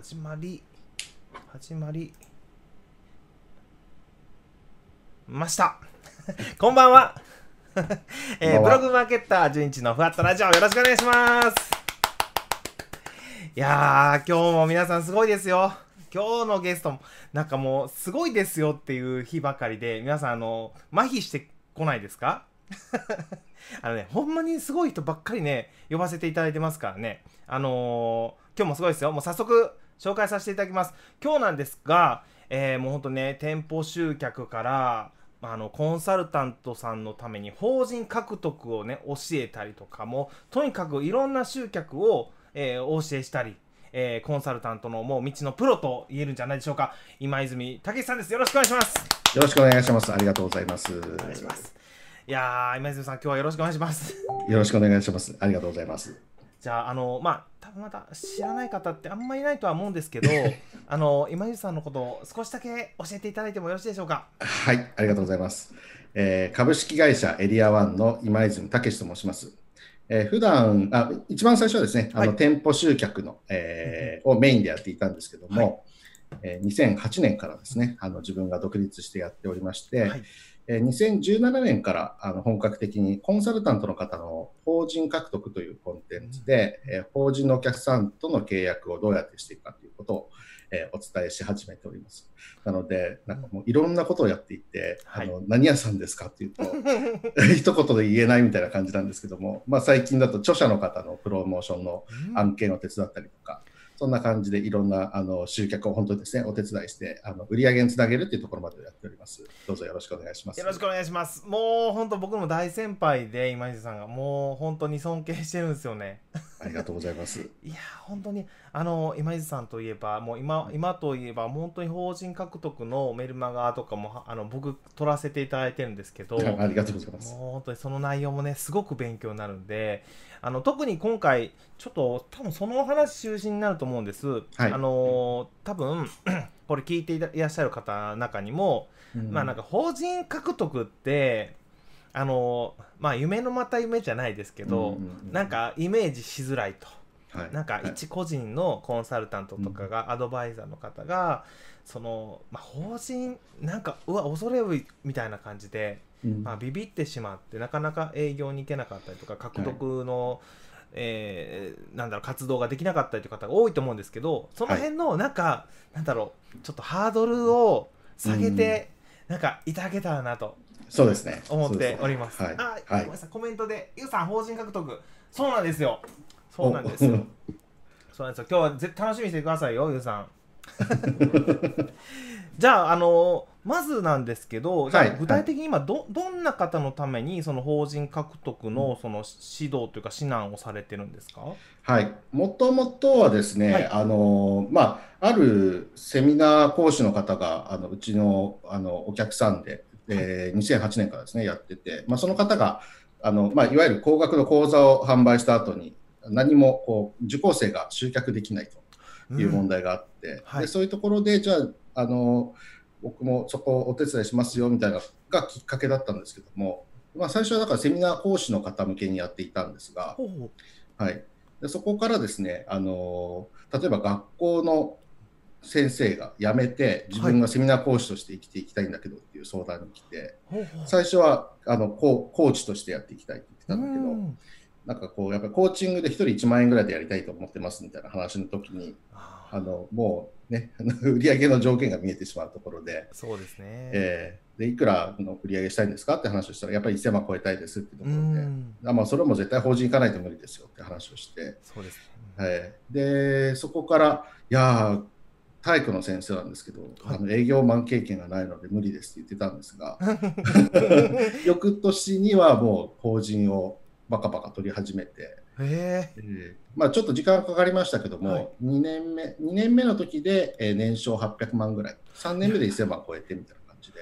始まり。始まり。ました。こんばんは。えー、ブログマーケッター純一のふわっとラジオよろしくお願いします。いやー今日も皆さんすごいですよ。今日のゲストもなんかもうすごいですよっていう日ばかりで皆さんあの麻痺してこないですか？あのねほんまにすごい人ばっかりね呼ばせていただいてますからね。あのー今日もすごいですよ。もう早速紹介させていただきます今日なんですが、えーもうほんとね店舗集客からあのコンサルタントさんのために法人獲得をね教えたりとかもとにかくいろんな集客を、えーお教えしたり、えーコンサルタントのもう道のプロと言えるんじゃないでしょうか今泉武さんですよろしくお願いしますよろしくお願いします。ありがとうございます。お願いしますいやー今泉さん今日はよろしくお願いしますよろしくお願いします。ありがとうございます。じゃあ、あの、まあ、多分まだ知らない方ってあんまりいないとは思うんですけど、あの、今泉さんのことを少しだけ教えていただいてもよろしいでしょうか？はい、ありがとうございます。えー株式会社エリアワンの今泉武史と申します。えー普段あ一番最初はですね、あのはい店舗集客の、えーをメインでやっていたんですけども、えー2008年からですね、あの自分が独立してやっておりまして、はい。えー2017年からあの本格的にコンサルタントの方の法人獲得というコンテンツで、えー法人のお客さんとの契約をどうやってしていくかということを、えーお伝えし始めております。なので、なんかもういろんなことをやっていて、はい。あの何屋さんですかっていうと、一言で言えないみたいな感じなんですけども、まあ、最近だと著者の方のプロモーションの案件を手伝ったりとか、そんな感じでいろんなあの集客を本当にですね、お手伝いして、あの売り上げにつなげるっていうところまでやっております。どうぞよろしくお願いします。よろしくお願いします。もう本当僕も大先輩で今泉さんがもう本当に尊敬してるんですよね。ありがとうございます。いやー本当にあの今泉さんといえばもう今今といえば本当に法人獲得のメルマガとかもあの僕取らせていただいてるんですけど。ありがとうございます。もう本当にその内容もねすごく勉強になるんであの特に今回ちょっと多分そのお話中心になると思うんです、はい。あの多分 これ聞いていらっしゃる方の中にも、まあなんか法人獲得ってあのまあ夢のまた夢じゃないですけど、うんうんうんなんかイメージしづらいと。はい。なんかはい。一個人のコンサルタントとかが、アドバイザーの方がその、まあ、法人なんかうわ恐れ多いみたいな感じで、うんまあ、ビビってしまってなかなか営業に行けなかったりとか獲得の、えーなんだろう活動ができなかったりという方が多いと思うんですけどその辺のなんか、なんだろうちょっとハードルを下げて、なんかいただけたらなとそうですね。思っております。はい。あ、はいごめんなさいコメントでゆうさん法人獲得そうなんですよ。そうなんですよ。そうなんですよ。今日はぜ楽しみにしてくださいよ、ゆうさん。じゃあ、あのまずなんですけど、はい。具体的に今ど、どんな方のためにその法人獲得のその指導というか指南をされてるんですか、はい、もともとはですね、はい。あのまあ、あるセミナー講師の方があのうちのあのお客さんで、えー2008年からですねやってて、まあ、その方があの、まあ、いわゆる高額の講座を販売した後に何もこう受講生が集客できないという問題があって、はい。でそういうところでじゃああの僕もそこをお手伝いしますよみたいなのがきっかけだったんですけども、まあ、最初はだからセミナー講師の方向けにやっていたんですが、はい、でそこからですね、あの例えば学校の先生が辞めて自分がセミナー講師として生きていきたいんだけどっていう相談に来て、うほうほう。最初はあのコーコーチとしてやっていきたいって言ってたんだけど、うんなんかこうやっぱりコーチングで1人1万円ぐらいでやりたいと思ってますみたいな話の時にああのもうね 売り上げの条件が見えてしまうところで。そうですね。えーでいくらの売り上げしたいんですかって話をしたらやっぱり1000万超えたいですってとうころで、んあまあ、それはもう絶対法人行かないと無理ですよって話をして、そうですね。はい、でそこから、いやー、体育の先生なんですけど、はいあの営業マン経験がないので無理ですって言ってたんですが、翌年にはもう法人をバカバカ取り始めて、へえ。えーまあ、ちょっと時間かかりましたけども、はい。2, 年目2年目の時で、えー年商800万ぐらい、3年目で1000万超えてみたいな感じで。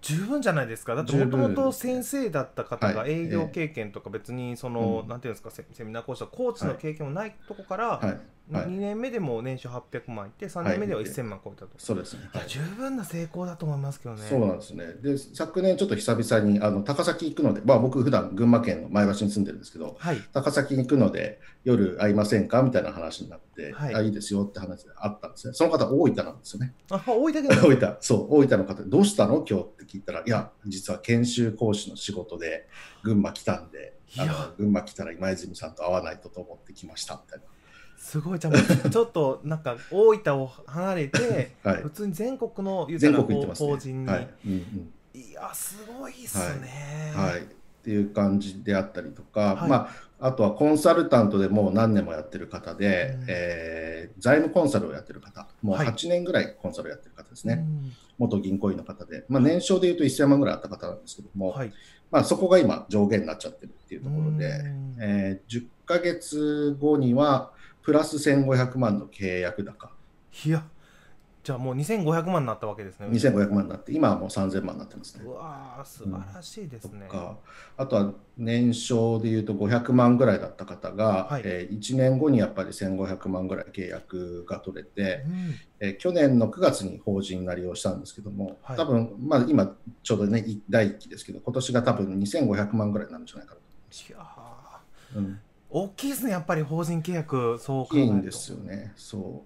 十分じゃないですか。だってもともと先生だった方がはい。営業経験とか別にその、うん。なんていうんですかセセミナー講師とかコーチの経験もないとこから、はい。はい2年目でも年収800万いって3年目でははい。1000万超えたと、そうですね。いや十分な成功だと思いますけどね。そうなんですね。で、昨年ちょっと久々にあの高崎行くので、まあ僕普段群馬県の前橋に住んでるんですけど、はい。高崎に行くので夜会いませんかみたいな話になって、はい。あいいですよって話があったんですね。その方大分なんですよね。あ大分県だ 大分、そう、大分の方、どうしたの今日って聞いたら、いや、実は研修講師の仕事で群馬来たんで、群馬来たら今泉さんと会わないとと思って来ましたみたいすごい。じゃあもうちょっとなんか大分を離れてな。はい。普。通に全国の言うた全ら国行ってますね。法人に、はい。うんうん。い、やすごいっすね。はい、っていう感じであったりとか、はい。まあ、あとはコンサルタントでもう何年もやってる方で、うん。えー財務コンサルをやってる方、もうはい。8年ぐらいコンサルをやってる方ですね、うん。元銀行員の方で、まあ、年商でいうと1000万ぐらいあった方なんですけども、はい。まあ、そこが今、上限になっちゃってるっていうところで、うん。えー10ヶ月後には、プラス1500万の契約高、いやじゃあもう2500万になったわけですね。2500万になって、今はもう3000万になってますね。う。わー素晴らしいですね、とか、あとは年商でいうと500万ぐらいだった方が、はい。えー1年後にやっぱり1500万ぐらい契約が取れて、うん。えー去年の9月に法人なりをしたんですけども、はい。多分、まあ、今ちょうどね、い第1期ですけど、今年が多分2500万ぐらいになるんじゃないかな。といやー。思います。大きいですねやっぱり法人契約そう大考えると。きいんですよね。そ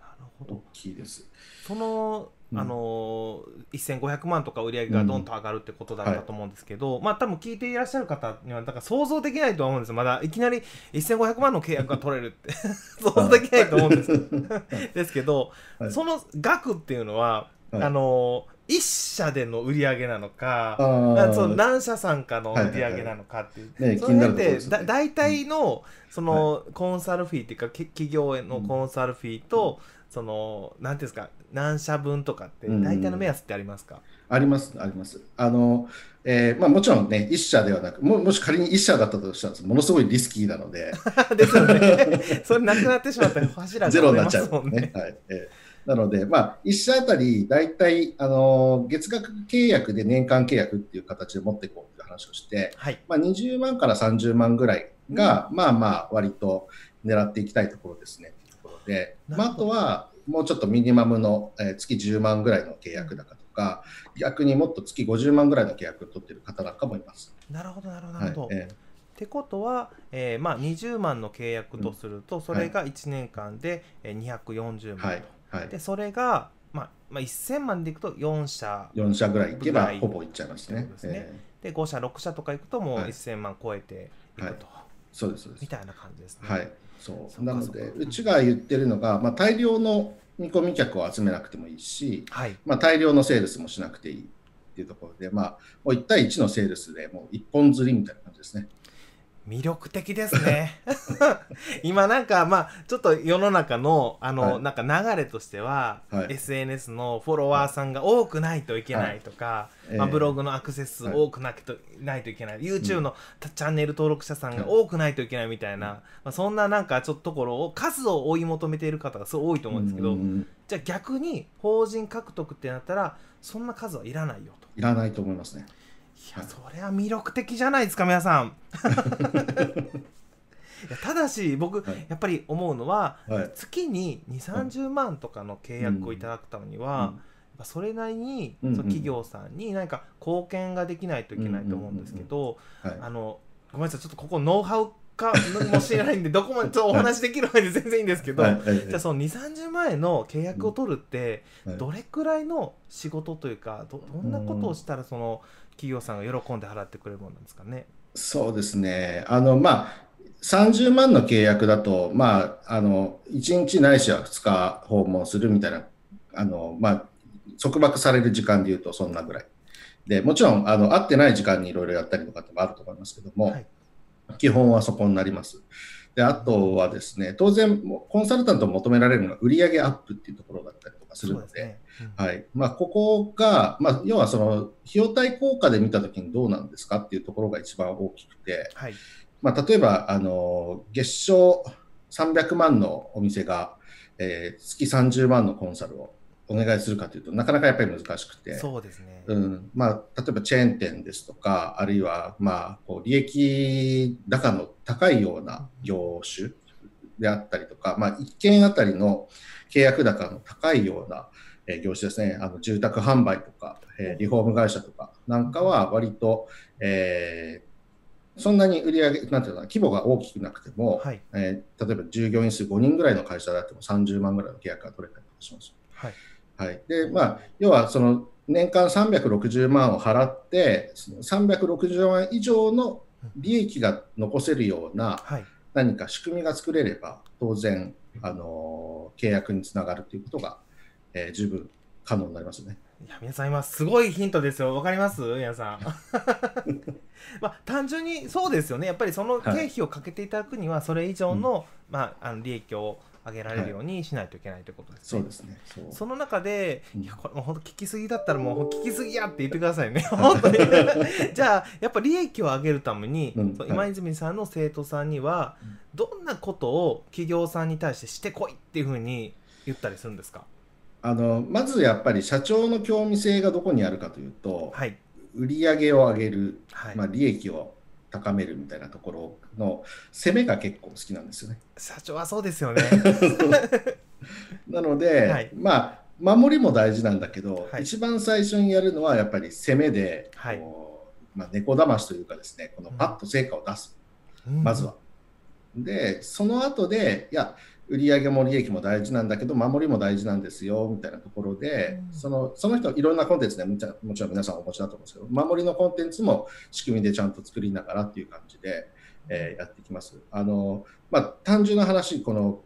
なるほう、ど。大きいです。その、うん。あのー1500万とか売り上げがどん。と上がるってことだったと思うんですけど、まあ多分聞いていらっしゃる方にはだから想像できないと思うんですよ。まだいきなり1500万の契約が取れるって。想像できないと思うんです。ですけど、はい。その額っていうのは、はい。あのー一社での売り上げなのかそう何社さんかの売り上げなのかっていう、ねその辺っ気になるところてでね。だ大体のそのコンサルフィーっていうかき企業へのコンサルフィーと、そのなんていうんですか何社分とかってうん。大体の目安ってありますか、あります、あります。あの、えーまあ、もちろんね、一社ではなく、ももし仮に一社だったとしたら、ものすごいリスキーなので、ですよね。それなくなってしまったら柱が ゼロになっちゃうね。はい。えーなので、まあ、1社あたり、大体、あの月額契約で年間契約っていう形で持っていこうっていう話をして、はい。まあ、20万から30万ぐらいが、まあまあ、割と狙っていきたいところですね。ところで、まあ、あとは、もうちょっとミニマムの、えー月10万ぐらいの契約高とか、逆にもっと月50万ぐらいの契約を取っている方なんかもいます。なるほどなるほど。なはいるほど、えってことは、えーまあ、20万の契約とすると、それが1年間でえー240万と、ーはいはい。でそれが、まあまあ、1000万でいくと4社。4社ぐらいいけばほぼいっちゃいますね。ですね。えで5社6社とかいくともうはい。1000万超えていくと、はい。ーそうですそうです。みたいな感じですね。はい、そう。なのでうちが言ってるのが、まあ、大量の見込み客を集めなくてもいいし、はい、まあ、大量のセールスもしなくていいっていうところで、まあ、もう1対1のセールスでもう一本釣りみたいな感じですね。魅力的ですね。今なんかまあちょっと世の中のあの、はい。なんか流れとしては、はい。SNS のフォロワーさんが多くないといけないとか、まあ、えーブログのアクセス多くなきと、ないといけない。YouTube のたチャンネル登録者さんが多くないといけないみたいな、まあ、そんななんかちょっとところを数を追い求めている方がすごい多いと思うんですけど、うん。じゃあ逆に法人獲得ってなったらそんな数はいらないよと。いらないと思いますね。いや、はいそれは魅力的じゃないですか皆さん。ただし僕、はい。やっぱり思うのは、はい。月に2 3 0万とかの契約をいただくためには、やっぱそれなりに、うんうんその企業さんに何か貢献ができないといけないと思うんですけど、はい。あのごめんなさいちょっとここノウハウかもしれないんでどこまでちょっとお話できる範囲で全然いいんですけど、はいはいじゃあその2 3 0万円の契約を取るって、はい。どれくらいの仕事というかどどんなことをしたらその企業さんが喜んで払ってくれるものなんですかね。そうですね。あの、まあ、30万の契約だと、まあ、あの、1日ないしは2日訪問するみたいな、あの、まあ、束縛される時間で言うとそんなぐらい。で、もちろん、あの、会ってない時間にいろいろやったりとかってもあると思いますけども、はい基本はそこになります。で、あとはですね、当然、コンサルタントを求められるのは売上アップっていうところだったりとかするので、ね。うんはいまあ、ここが、まあ、要はその費用対効果で見たときにどうなんですかっていうところが一番大きくて、はい。まあ、例えばあの月賞300万のお店が、えー月30万のコンサルをお願いするかというとなかなかやっぱり難しくて。そうですね。うんまあ、例えばチェーン店ですとか、あるいは、まあ、こう利益高の高いような業種であったりとか、まあ、1件あたりの契約高の高いような、えー業種ですね、あの住宅販売とか、えーリフォーム会社とかなんかは割と、えーそんなに売り上げ、なんていうの規模が大きくなくても、はいえー例えば従業員数5人ぐらいの会社であっても30万ぐらいの契約が取れたりとかします。はいはい、で、まあ、要はその年間360万を払って、その360万以上の利益が残せるようなはい。何か仕組みが作れれば、当然、あの契約につながるということが、えー十分可能になりますね。いや皆さん今すごいヒントですよ。わかります？皆さん。まあ単純にそうですよね。やっぱりその経費をかけていただくにはそれ以上の,、まあ、あの利益を上げられるようにしないといけないということですね、そうですね。その中で、うん。いやこれもう本当聞きすぎだったらもう聞きすぎやって言ってくださいね。本当に。じゃあやっぱ利益を上げるために、うん。今泉さんの生徒さんにはうん。どんなことを企業さんに対してしてこいっていうふうに言ったりするんですか？あのまずやっぱり社長の興味性がどこにあるかというと、はい。売上を上げる、はい、まあ、利益を高めるみたいなところの攻めが結構好きなんですよね。社長はそうですよね。なので、はい。まあ守りも大事なんだけど、はい。一番最初にやるのはやっぱり攻めで、はい。こうまあ、猫だましというかですねこのパッと成果を出す、まずは。でその後でいや売上も利益も大事なんだけど守りも大事なんですよみたいなところで、うん。そのその人いろんなコンテンツねもちろん皆さんお持ちだと思うんですけど守りのコンテンツも仕組みでちゃんと作りながらっていう感じで、えーやっていきます。あのまあ、単純な話この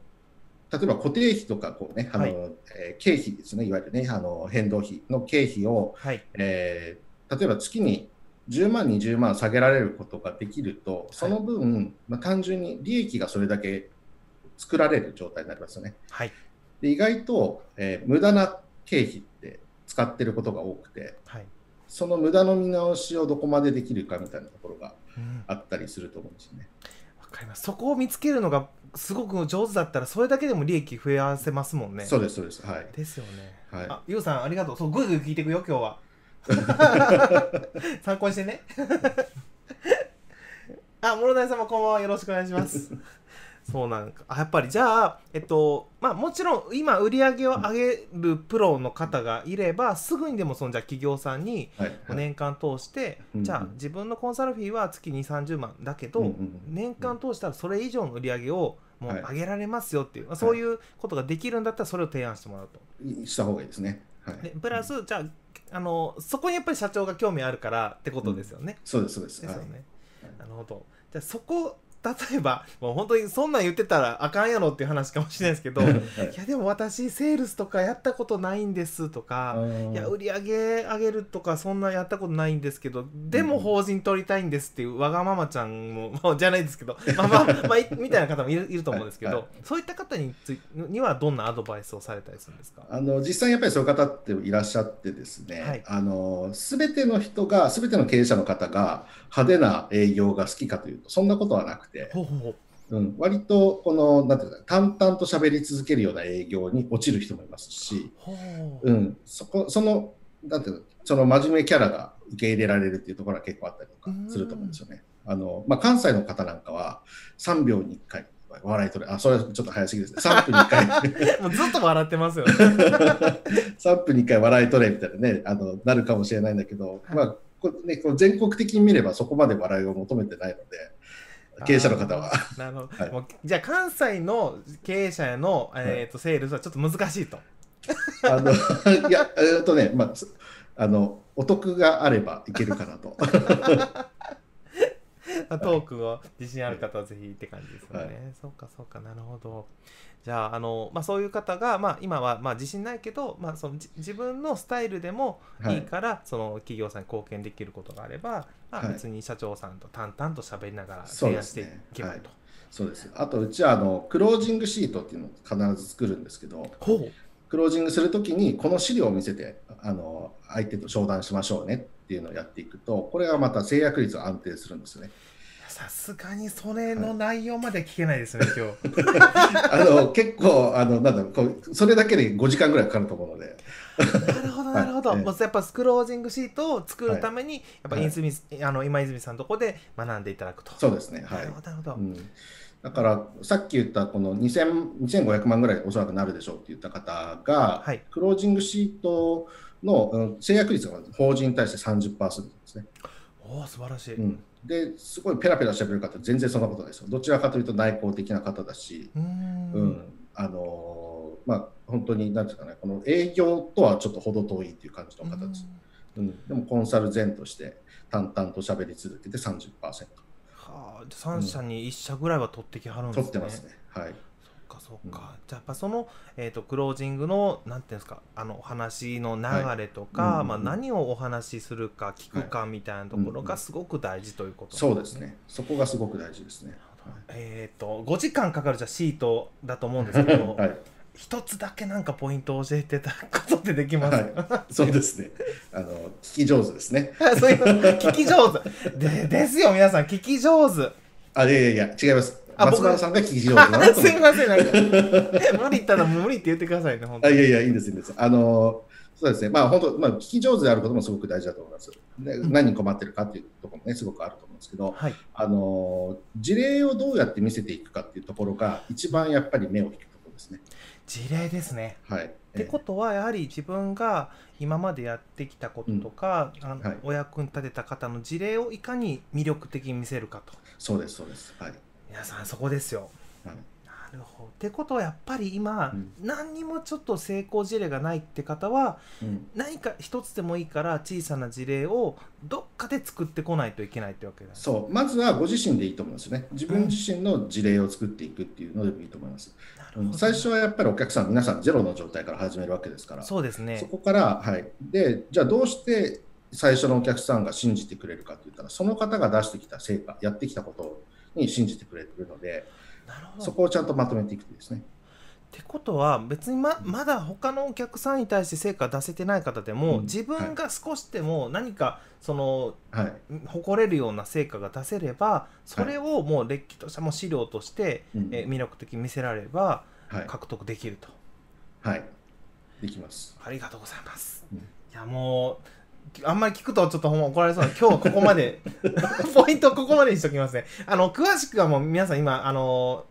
例えば固定費とかこう、ねあのはい。えー経費ですねいわゆる、ね、あの変動費の経費を、はい。えー例えば月に10万、20万下げられることができると、その分、まあ、単純に利益がそれだけ作られる状態になりますよね。はい。で意外と、えー無駄な経費って使ってることが多くて、はい、その無駄の見直しをどこまでできるかみたいなところがうん。あったりすると思うんですよね。わかります。そこを見つけるのがすごく上手だったらそれだけでも利益増やせますもんね。そうです、そうです。はい。ですよね。はい、あゆうさんありがとう。そうぐいぐい聞いていくよ今日は。参考にしてね。あ諸谷様こんばんはよろしくお願いしますそうなんかあやっぱりじゃあえっとまあもちろん今売り上げを上げるプロの方がいればすぐにでもそのじゃあ企業さんにはい。はい年間通して、うんじゃあ自分のコンサルフィーは月2 3 0万だけど、うんうん年間通したらそれ以上の売り上げをもうはい上げられますよっていう、まあそういうことができるんだったらそれを提案してもらうと。した方がいいですね。はい。でプラスじゃああのそこにやっぱり社長が興味あるからってことですよね。そうです、そうです。ですよね。はいなるほど。じゃあそこ例えばもう本当にそんなん言ってたらあかんやろっていう話かもしれないですけどいはい。やでも私セールスとかやったことないんですとか。いや売り上げ上げるとかそんなやったことないんですけどでも法人取りたいんですっていうわがままちゃんも、まあじゃないですけど まあまあ、まあ、いみたいな方もいるいると思うんですけど、はい。はいそういった方についにはどんなアドバイスをされたりするんですか？あの実際にやっぱりそういう方っていらっしゃってですね、はい。あの全ての人が全ての経営者の方が派手な営業が好きかというとそんなことはなくて、ほうほうほう。うん、割とこのなんていうか淡々と喋り続けるような営業に落ちる人もいますし、ほううん、そこそのなんていうのその真面目キャラが受け入れられるっていうところは結構あったりとかすると思うんですよね。あのまあ、関西の方なんかは3秒に1回笑い取れあそれはちょっと早すぎですね。3分に1回。もうずっと笑ってますよね。3分に1回笑い取れみたいなね、あのなるかもしれないんだけど、はい。まあこうね、こう全国的に見ればそこまで笑いを求めてないので、経営者の方は。なるほど、はい。もうじゃあ関西の経営者への、えー、とセールスはちょっと難しいと。あのいや、えっとね、まあ、すあのお得があればいけるかなと。まあトークを自信ある方はぜひって感じですよね。はい。そうかそうかなるほど。じゃああの、まあ、そういう方が、まあ、今は、まあ、自信ないけど、まあ、そのじ自分のスタイルでもい。いから、その企業さんに貢献できることがあれば、まあ、はい。別に社長さんと淡々と喋りながらそう提案していけばいい。と。そうですあと、うちはあのクロージングシートっていうのを必ず作るんですけど、クロージングするときに、この資料を見せてあの、相手と商談しましょうねっていうのをやっていくと、これがまた制約率が安定するんですよね。さすがにそれの内容まで聞けないですね、今日。あの結構あのなんだこう、それだけで5時間ぐらいかかると思うので。なるほどなるほど、はいもうやっぱスクロージングシートを作るために、やっぱはい泉、あの今泉さんのとこで学んでいただくと。そうですね。はいなるほ。どなるほど。うん、だからさっき言ったこの2000 2500万ぐらいおそらくなるでしょうって言った方が、はい。クロージングシートのうん制約率が法人に対して30%ですね。おお素晴らしい、うん、ですごいペラペラ喋る方全然そんなことないですよ。どちらかというと内向的な方だし、うーん。うん。あのーまあ本当になんていうかねこの営業とはちょっと程遠いっていう感じの方です。うん、でもコンサル前として淡々と喋り続けて30%はあ、3社に1社ぐらいは取ってきはるんですね。取ってますね。はい。そっかそっか。じゃあやっぱその、えー、とクロージングのなんていうんですかあのお話の流れとか、はいうんまあ、何をお話しするか聞くかみたいなところうんうんがすごく大事ということそうです。ね。そこがすごく大事ですね。えっ、と5時間かかるじゃあシートだと思うんですけど、はい。一つだけなんかポイントを教えてたことってできます？か、そうですね。あの聞き上手ですね。そういうの聞き上手でですよ皆さん聞き上手あ、いやいや違います。あ僕松原さんが聞き上手だなとす思って。いませんなんか無理言ったら無理って言ってくださいね本当にあいやいや、いいんです、いいんです。あの、そうですね。まあ、本当、まあ、聞き上手であることもすごく大事だと思います。でうん何に困ってるかっていうところもね、すごくあると思うんですけど、はいあの、事例をどうやって見せていくかっていうところが、一番やっぱり目を引くところですね。事例ですね。はい。ってことはやはり自分が今までやってきたこととか、あのはい。お役に立てた方の事例をいかに魅力的に見せるかと。そうです、そうです。はい。皆さんそこですよ。はい。なるほど。ってことはやっぱり今、うん。何にもちょっと成功事例がないって方はうん。何か一つでもいいから小さな事例をどっかで作ってこないといけないってわけですそう、まずはご自身でいいと思うんですよね。自分自身の事例を作っていくっていうのでもいいと思います。うん最初はやっぱりお客さん、皆さんゼロの状態から始めるわけですから、そうですね。そこから、はい。で、じゃあどうして最初のお客さんが信じてくれるかって言ったら、その方が出してきた成果、やってきたことに信じてくれてるので、なるほど。そこをちゃんとまとめていくとですね。ってことは別にままだ他のお客さんに対して成果出せてない方でも、うん。自分が少しでも何かそのはい。誇れるような成果が出せればそれをもうれっきとしたもう資料として、うん。えー魅力的に見せられればはい。獲得できると、はい。できます。ありがとうございます、うん。いやもうあんまり聞くとちょっとほんま怒られそう。な今日はここまで。ポイントここまでにしときますね。あの詳しくはもう皆さん今あの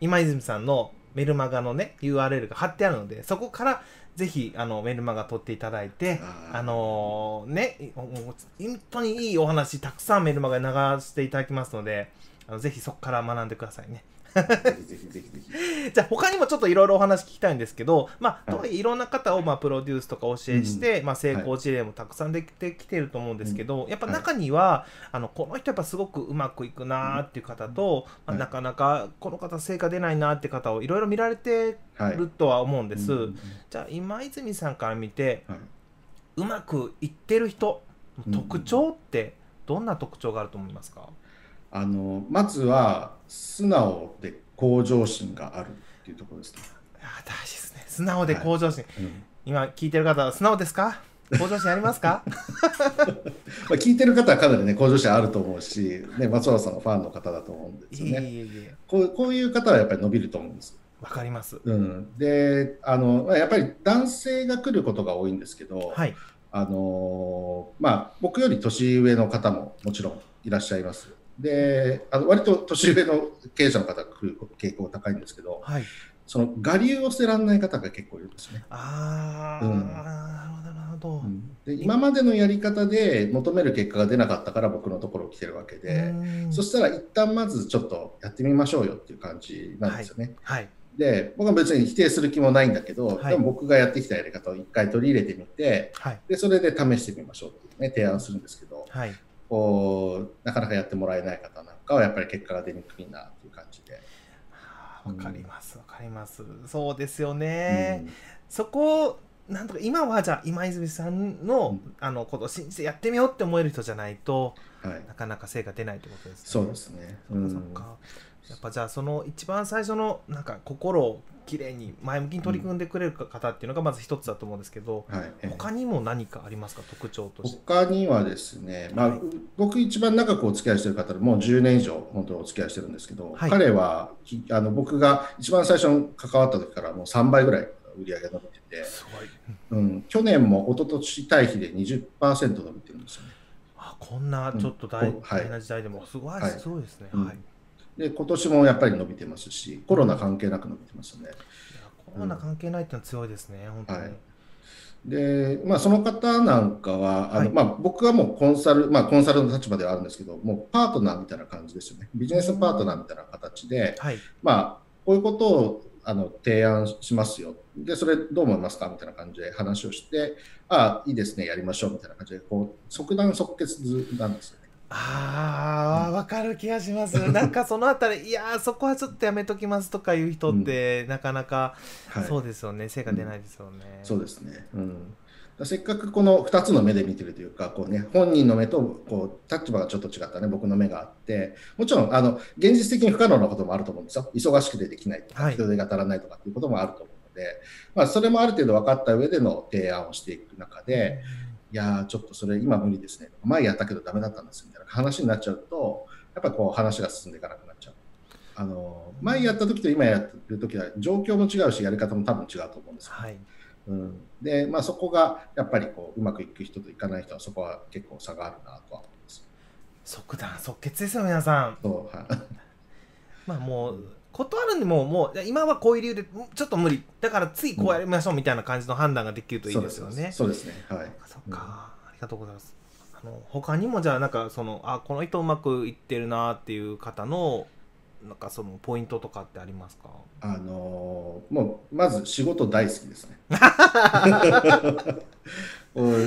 今泉さんのメルマガのね URL が貼ってあるのでそこからぜひあのメルマガ取っていただいてあのねもう本当にいいお話たくさんメルマガに流していただきますのであのぜひそこから学んでくださいねぜひぜひぜひ。じゃあ他にもちょっといろいろお話聞きたいんですけど、まあ、はい。とはいえいろんな方をまあプロデュースとか教えして、まあ、成功事例もたくさんできてきてると思うんですけど、やっぱ中には、あのこの人やっぱすごくうまくいくなーっていう方と、まあ、はい。なかなかこの方成果出ないなーって方をいろいろ見られてはい。るとは思うんです。うんうんじゃあ今泉さんから見てはい。うまくいってる人の特徴ってどんな特徴があると思いますか、あのまずは素直で向上心があるっていうところですね。いや大事ですね。素直で向上心、うん。今聞いてる方は素直ですか？向上心ありますか？まあ、聞いてる方はかなりね向上心あると思うし、ね、松原さんのファンの方だと思うんですいえいよね。えいえ。こうこういう方はやっぱり伸びると思うんです。わかります。うん、であのまあやっぱり男性が来ることが多いんですけど、はい。あのまあ、僕より年上の方ももちろんいらっしゃいます。であの割と年上の経営者の方が来る傾向高いんですけど、はい。その我流を捨てられない方が結構いるんですね。あー、うん。なるほどなるほど、で今までのやり方で求める結果が出なかったから僕のところ来てるわけで、うん。そしたら一旦まずちょっとやってみましょうよっていう感じなんですよね。はい。で僕は別に否定する気もないんだけど、はい。でも僕がやってきたやり方を一回取り入れてみてはい。でそれで試してみましょうっていうね提案するんですけどはいこうなかなかやってもらえない方なんかはやっぱり結果が出にくいなっていう感じで。わかりますわかります。そうですよね、うん。そこをなんとか今はじゃあ今泉さんの,、うん。あのことを信じてやってみようって思える人じゃないとはい、なかなか成果出ないってことですね。そうですね。そっかそっかやっぱじゃあその一番最初のなんか心をきれいに前向きに取り組んでくれる方っていうのがまず一つだと思うんですけど、はい、ええ他にも何かありますか？特徴として。他にはですね、まあはい僕一番長くお付き合いしてる方でもう10年以上本当にお付き合いしてるんですけど、はい。彼はきあの僕が一番最初に関わった時からもう3倍ぐらい売り上げが伸びてて、すごい。うん、去年も一昨年対比で20%伸びてるんですよね。あこんなちょっと大,、うん。こはい。大な時代でもすごい、はい。すごいですね、うん。はいで今年もやっぱり伸びてますし、コロナ関係なく伸びてますね。コロナ関係ないってのは強いですね、本当に。はいで、まあ、その方なんかは、あのはいまあ、僕はもうコンサル、まあ、コンサルの立場ではあるんですけど、もうパートナーみたいな感じですよね。ビジネスパートナーみたいな形で、はい。まあ、こういうことをあの提案しますよ。で、それどう思いますか？みたいな感じで話をして、ああ、いいですね、やりましょうみたいな感じで、こう、即断即決なんです。ああ、わかる気がします。なんかそのあたり、いやー、そこはちょっとやめときますとかいう人って、なかなか、はい。そうですよね、成果出ないですよね。そうですね。うん。だせっかくこの2つの目で見てるというか、こうね、本人の目とこう立場がちょっと違ったね、僕の目があって、もちろんあの現実的に不可能なこともあると思うんですよ。忙しくてできないとか、はい人手が足らないとかっていうこともあると思うので、まあ、それもある程度分かった上での提案をしていく中で、いやー、ちょっとそれ今無理ですね。前やったけどダメだったんですみたいな話になっちゃうと、やっぱりこう話が進んでいかなくなっちゃう。あの前やった時と今やってる時は状況も違うし、やり方も多分違うと思うんですよ。はい。うん、で、まあ、そこがやっぱりこううまくいく人といかない人はそこは結構差があるなとは思います。即断即決ですよ、皆さん。そうはいまあもう、断るにも、もう、今はこういう理由で、ちょっと無理。だからついこうやりましょうみたいな感じの判断ができるといいですよね。そうですね。はい。そっか、ありがとうございます。あの他にもじゃあなんかそのあこの人うまくいってるなっていう方のなんかそのポイントとかってありますか？あのーもうまず仕事大好きですね。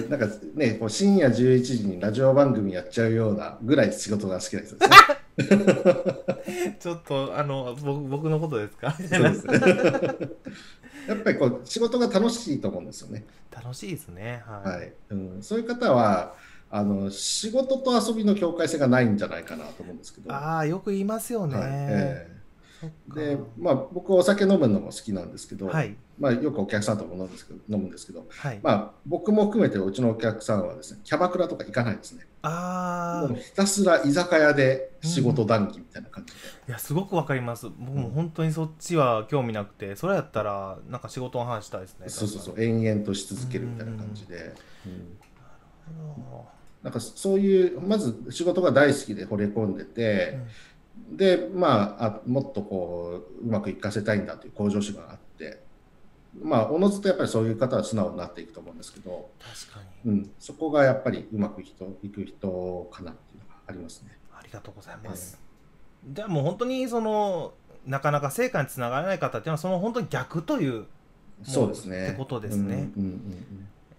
なんかね、こう深夜11時にラジオ番組やっちゃうようなぐらい仕事が好きな人ですね。ちょっとあの僕僕のことですか？そうですね やっぱりこう仕事が楽しいと思うんですよね。楽しいですね。はい。はいうん、そういう方はあの仕事と遊びの境界線がないんじゃないかなと思うんですけど。ああよく言いますよね。はいえそっかえでまあ、僕お酒飲むのも好きなんですけど、はい。まあ、よくお客さんとも飲むんですけど飲むんですけど、はい。まあ、僕も含めてうちのお客さんはですねキャバクラとか行かないですね。ああもうひたすら居酒屋で仕事談義みたいな感じで、いやすごくわかります。僕も本当にそっちは興味なくて、それやったらなんか仕事の話したいですね。そうそうそう。延々とし続けるみたいな感じで、うん。なるほなんかそういうまず仕事が大好きで惚れ込んでて、でまああもっとこううまくいかせたいんだという向上心があってまあおのずとやっぱりそういう方は素直になっていくと思うんですけど、ど確かに。うん、そこがやっぱりうまくいく人いく人かなっていうのがありますね。ありがとうございます。じゃあもう本当にそのなかなか成果につながらない方っていうのはその本当に逆というそうですね。ってことですね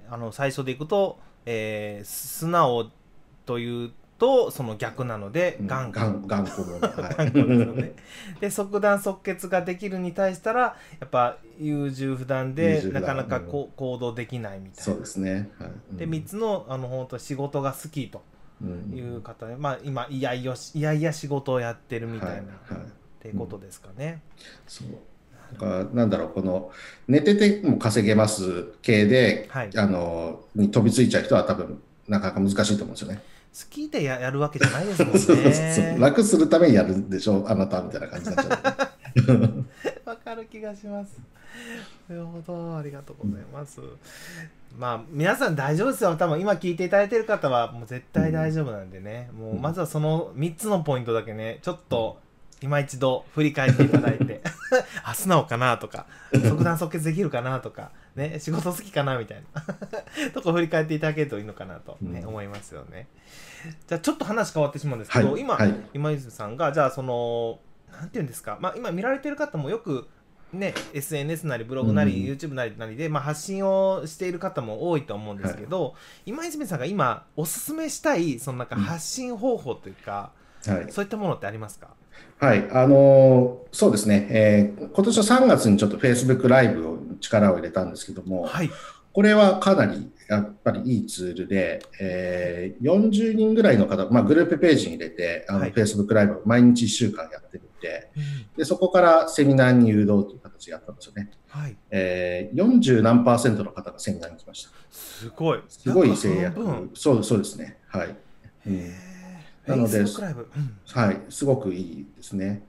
あの最初でいくと、えー素直というとその逆なのでうん、頑固頑頑固者。は頑固ですよね。で即断即決ができるに対したらやっぱ優柔不断優でなかなかこう行動できないみたいな。そうですね。はい、うんで3つのあの本当仕事が好きとうんいう方で、まあ今いやいやいやいや仕事をやってるみたいな、はいはいっていうことですかね。そう。だからなんだろうこの寝てても稼げます系で、はいあのに飛びついちゃう人は多分なかなか難しいと思うんですよね。好きでややるわけじゃないですもん そうそうそうね。楽するためにやるんでしょあなたみたいな感じになっちゃう。わかる気がします。なるほど、ありがとうございます。まあ、皆さん大丈夫ですよ。多分今聞いていただいてる方はもう絶対大丈夫なんでね。もうまずはその3つのポイントだけね、ちょっと今一度振り返っていただいて、あ、素直かなとか、即断即決できるかなとか、ね、仕事好きかなみたいなとこ振り返っていただけるといいのかなと、ねうん思いますよね。じゃあちょっと話変わってしまうんですけど、今、はいはい。今泉さんがじゃあそのなんていうんですか、まあ、今見られてる方もよくね SNS なりブログなり、うん。YouTube なりなりで、まあ、発信をしている方も多いと思うんですけど、今泉さんが今おすすめしたいそのなんかうん。発信方法というか、はい。そういったものってありますか？はい、あのーそうですね、えー今年の3月にちょっと Facebook ライブを力を入れたんですけども、はい。これはかなりやっぱりいいツールで、えー40人ぐらいの方、まあ、グループページに入れて、あのはい Facebook ライブを毎日1週間やってみて、でそこからセミナーに誘導という形でやったんですよね。はいえー、40何パーセントの方がセミナーに来ました。すごいすごい制約分。そうそうですね。はい。うんへーなのでうんはい、すごくいいですね。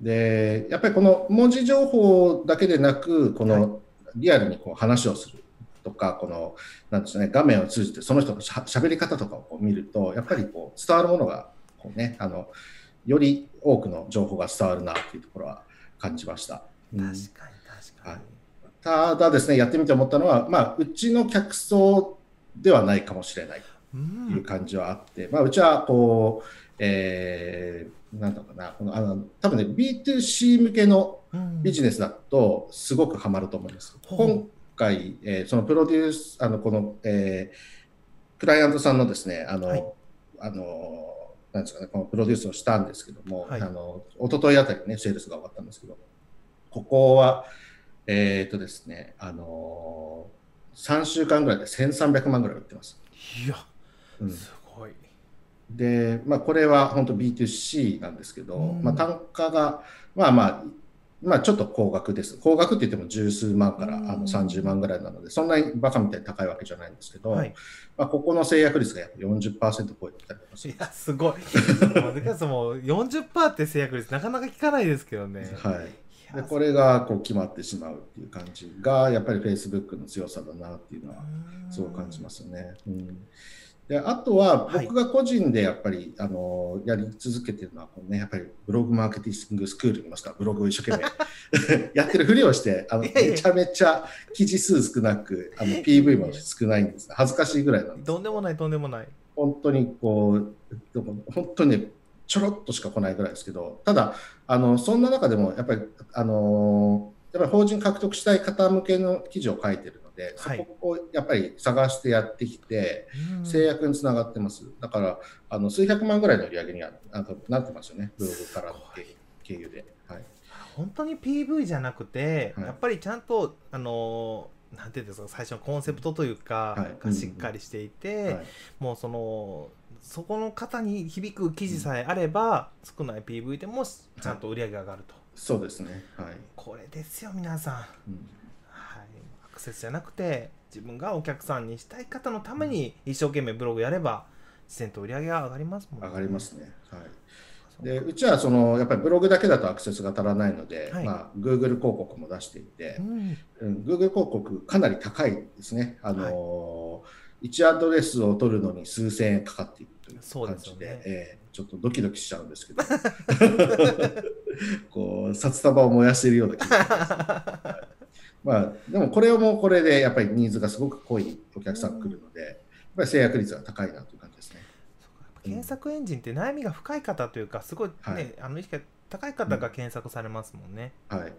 で、やっぱりこの文字情報だけでなく、こはいのリアルにこう話をするとか、この、なんですかね、画面を通じてその人のしゃ喋り方とかをこう見ると、やっぱりこう伝わるものが、こうね、あの、より多くの情報が伝わるなっていうところは感じました。確かに確かに、はい。ただですね、やってみて思ったのは、まあ、うちの客層ではないかもしれない。という感じはあって、まあ、うちはこう、えー、なんだろうな、このあの多分ね、B2C 向けのうん。ビジネスだと、すごくハマると思います。ほう。今回、えーそのプロデュース、あのこの、えークライアントさんのですね、あの、はい。あのなんですかね、このプロデュースをしたんですけども、はい。あの一昨日あたりね、セールスが終わったんですけど、ここは、えっ、とですね、あの3週間ぐらいで1300万ぐらい売ってます。いやうん。すごい、で、まあ、これは本当 B2C なんですけど、うん。まあ、単価が、まあまあ、まあ、ちょっと高額です。高額って言っても十数万からうんあの30万ぐらいなので、そんなにバカみたいに高いわけじゃないんですけど、はいまあ、ここの制約率がやっぱ40%超えてきたりとかする。いやすごいもうでかつもう40%って制約率なかなか聞かないですけどねはい。で、これがこう決まってしまうっていう感じが、やっぱり Facebook の強さだなっていうのは、すごく感じますすよね。うん、であとは、はい僕が個人でやっぱり、あのやり続けてるのはね、やっぱりブログマーケティングスクールにいますから、ブログを一生懸命 やってるふりをして、あのめちゃめちゃ記事数少なく、あの PV も少ないんです。恥ずかしいぐらいなんです。とんでもないとんでもない本当にこう、本当にね、ちょろっとしか来ないぐらいですけど、ただ、あのそんな中でもやっぱり、あのやっぱり法人獲得したい方向けの記事を書いてるので、はい。そこをやっぱり探してやってきて、うん。制約につながってます。だから、あの数百万ぐらいの売り上げにはなってますよね、ブログからの経経由で。はい、本当に PV じゃなくて、はい。やっぱりちゃんとあのーなんていうんですか最初のコンセプトというか、はい。がしっかりしていて、はい。もうそのそこの方に響く記事さえあれば、少ない PV でもちゃんと売り上げが上がると、そうですね。はい。これですよ皆さん、はい、うんアクセスじゃなくて自分がお客さんにしたい方のために一生懸命ブログやれば自然と売り上げが上がりますもん上がりますね。はい。でうちはそのやっぱりブログだけだとアクセスが足らないので、はい。まあ、Google 広告も出していてう、ん。うん、Google 広告かなり高いですね。あの1アドレスを取るのに数千円かかっているというそうで感じで、ね。えーちょっとドキドキしちゃうんですけど、こう札束を燃やしているような気がします、は いまあ、でもこれはもうこれでやっぱりニーズがすごく濃いお客さんが来るので、やっぱり制約率が高いなという感じですね。検索エンジンって悩みが深い方というかすごいね、はい。あの意識が高い方が検索されますもんね。はい、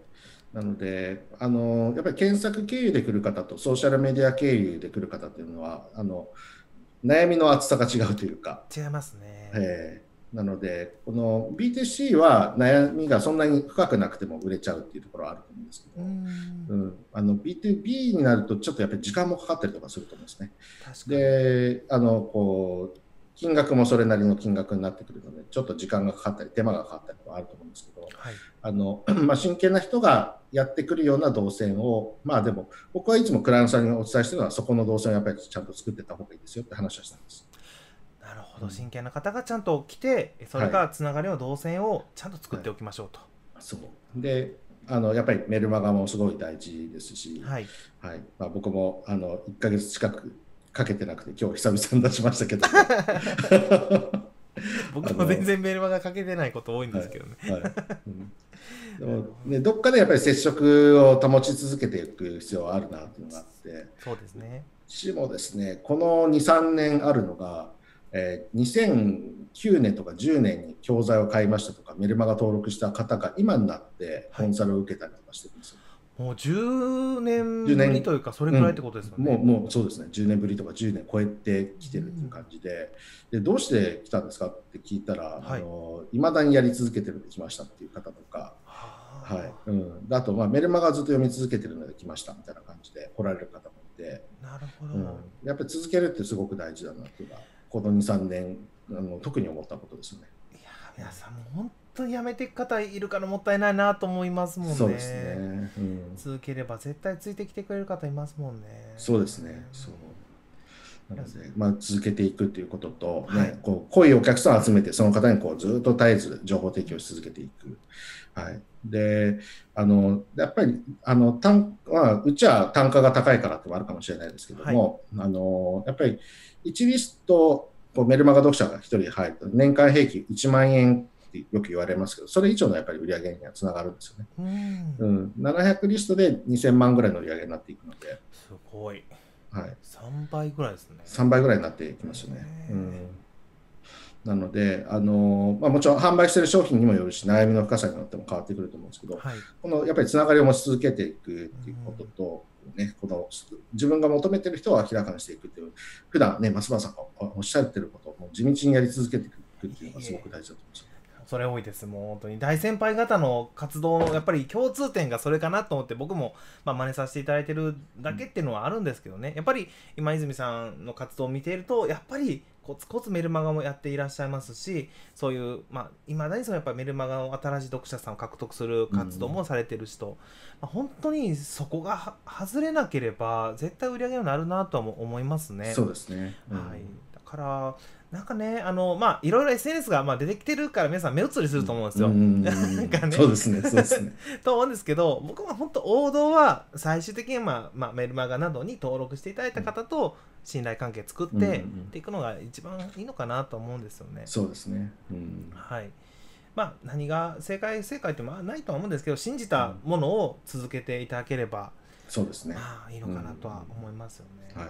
なのであの、やっぱり検索経由で来る方とソーシャルメディア経由で来る方っていうのは、あの悩みの厚さが違うというか、違いますね。えーなので、この BTC は悩みがそんなに深くなくても売れちゃうっていうところはあると思うんですけうど、んうんあの B2B になると、ちょっとやっぱり時間もかかったりとかすると思うんですね。で、あのこう金額もそれなりの金額になってくるので、ちょっと時間がかかったり、手間がかかったりとかあると思うんですけど、はい。あの まあ、真剣な人がやってくるような動線を、まあでも、僕はいつもクライアントさんにお伝えしてるのは、そこの動線をやっぱりちゃんと作ってた方がいいですよって話をしたんです。なるほど、真剣な方がちゃんと来て、それがつながりの動線をちゃんと作っておきましょうと。そう。であのやっぱりメルマガもすごい大事ですし、はい。はい。まあ、僕もあの1ヶ月近くかけてなくて、今日久々に出しましたけど、僕も全然メールマガかけてないこと多いんですけどね。はい。うん。でもね、どっかでやっぱり接触を保ち続けていく必要はあるなっていうのがあって、そうですね。しもですね、この2、3年あるのが、えー2009年とか10年に教材を買いましたとか、メルマガ登録した方が今になってコンサルを受けたりとかしてるんですよ。もう10年ぶ10年りというか、それぐらいってことですよね。もうもうそうですね、10年ぶりとか10年超えてきてるっていう感じで、でどうして来たんですかって聞いたら、はい。いま未だにやり続けてるんで来ましたっていう方とか、はあ。はい。うん、であと、まあ、メルマガずっと読み続けてるので来ましたみたいな感じで来られる方もいて、なるほど。うん、やっぱり続けるってすごく大事だなっていうのは、この2、3年あの、特に思ったことですよね。いやー皆さんも本当にやめていく方いるからもったいないなと思いますもんね。そうですね、うん、続ければ絶対ついてきてくれる方いますもんね。そうですね。そうなので、まあ、続けていくっていうことと、ねはい。こう濃いお客さんを集めて、その方にこうずっと絶えず情報提供し続けていく。はい、であのやっぱりあの単、まあ、うちは単価が高いからってもあるかもしれないですけども、あのやっぱり1リストこうメルマガ読者が1人入ると年間平均1万円ってよく言われますけど、それ以上のやっぱり売り上げにはつながるんですよね。うん。うん、700リストで2000万ぐらいの売り上げになっていくので、すごい。はい、3倍ぐらいですね。3倍ぐらいになっていきますよね。うん。なので、あのまあ、もちろん販売している商品にもよるし、悩みの深さによっても変わってくると思うんですけど、はい。このやっぱりつながりを持ち続けていくっていうことと、ね、この自分が求めている人を明らかにしていくっていう、普段ね、松原さんがおっしゃってることを地道にやり続けていくっていうのがすごく大事だと思います。それ多いです。もう本当に大先輩方の活動のやっぱり共通点がそれかなと思って僕もまあ真似させていただいてるだけっていうのはあるんですけどね。やっぱり今泉さんの活動を見ているとやっぱりコツコツメルマガもやっていらっしゃいますしそういうまあいまだにそのやっぱりメルマガの新しい読者さんを獲得する活動もされてる人、まあ、本当にそこがは外れなければ絶対売り上げになるなとは思いますね。そうですね。うん。はい、だからなんかねあのまあいろいろ SNS がまあ出てきてるから皆さん目移りすると思うんですよ。うん なんかねそうですね、そうですね。と思うんですけど僕は本当王道は最終的に、まあまあ、メルマガなどに登録していただいた方と信頼関係作ってっていくのが一番いいのかなと思うんですよね。そうですね。うんはいまあ、何が正解正解ってまあないとは思うんですけど信じたものを続けていただければ、そうですね。まあいいのかなとは思いますよね。はい。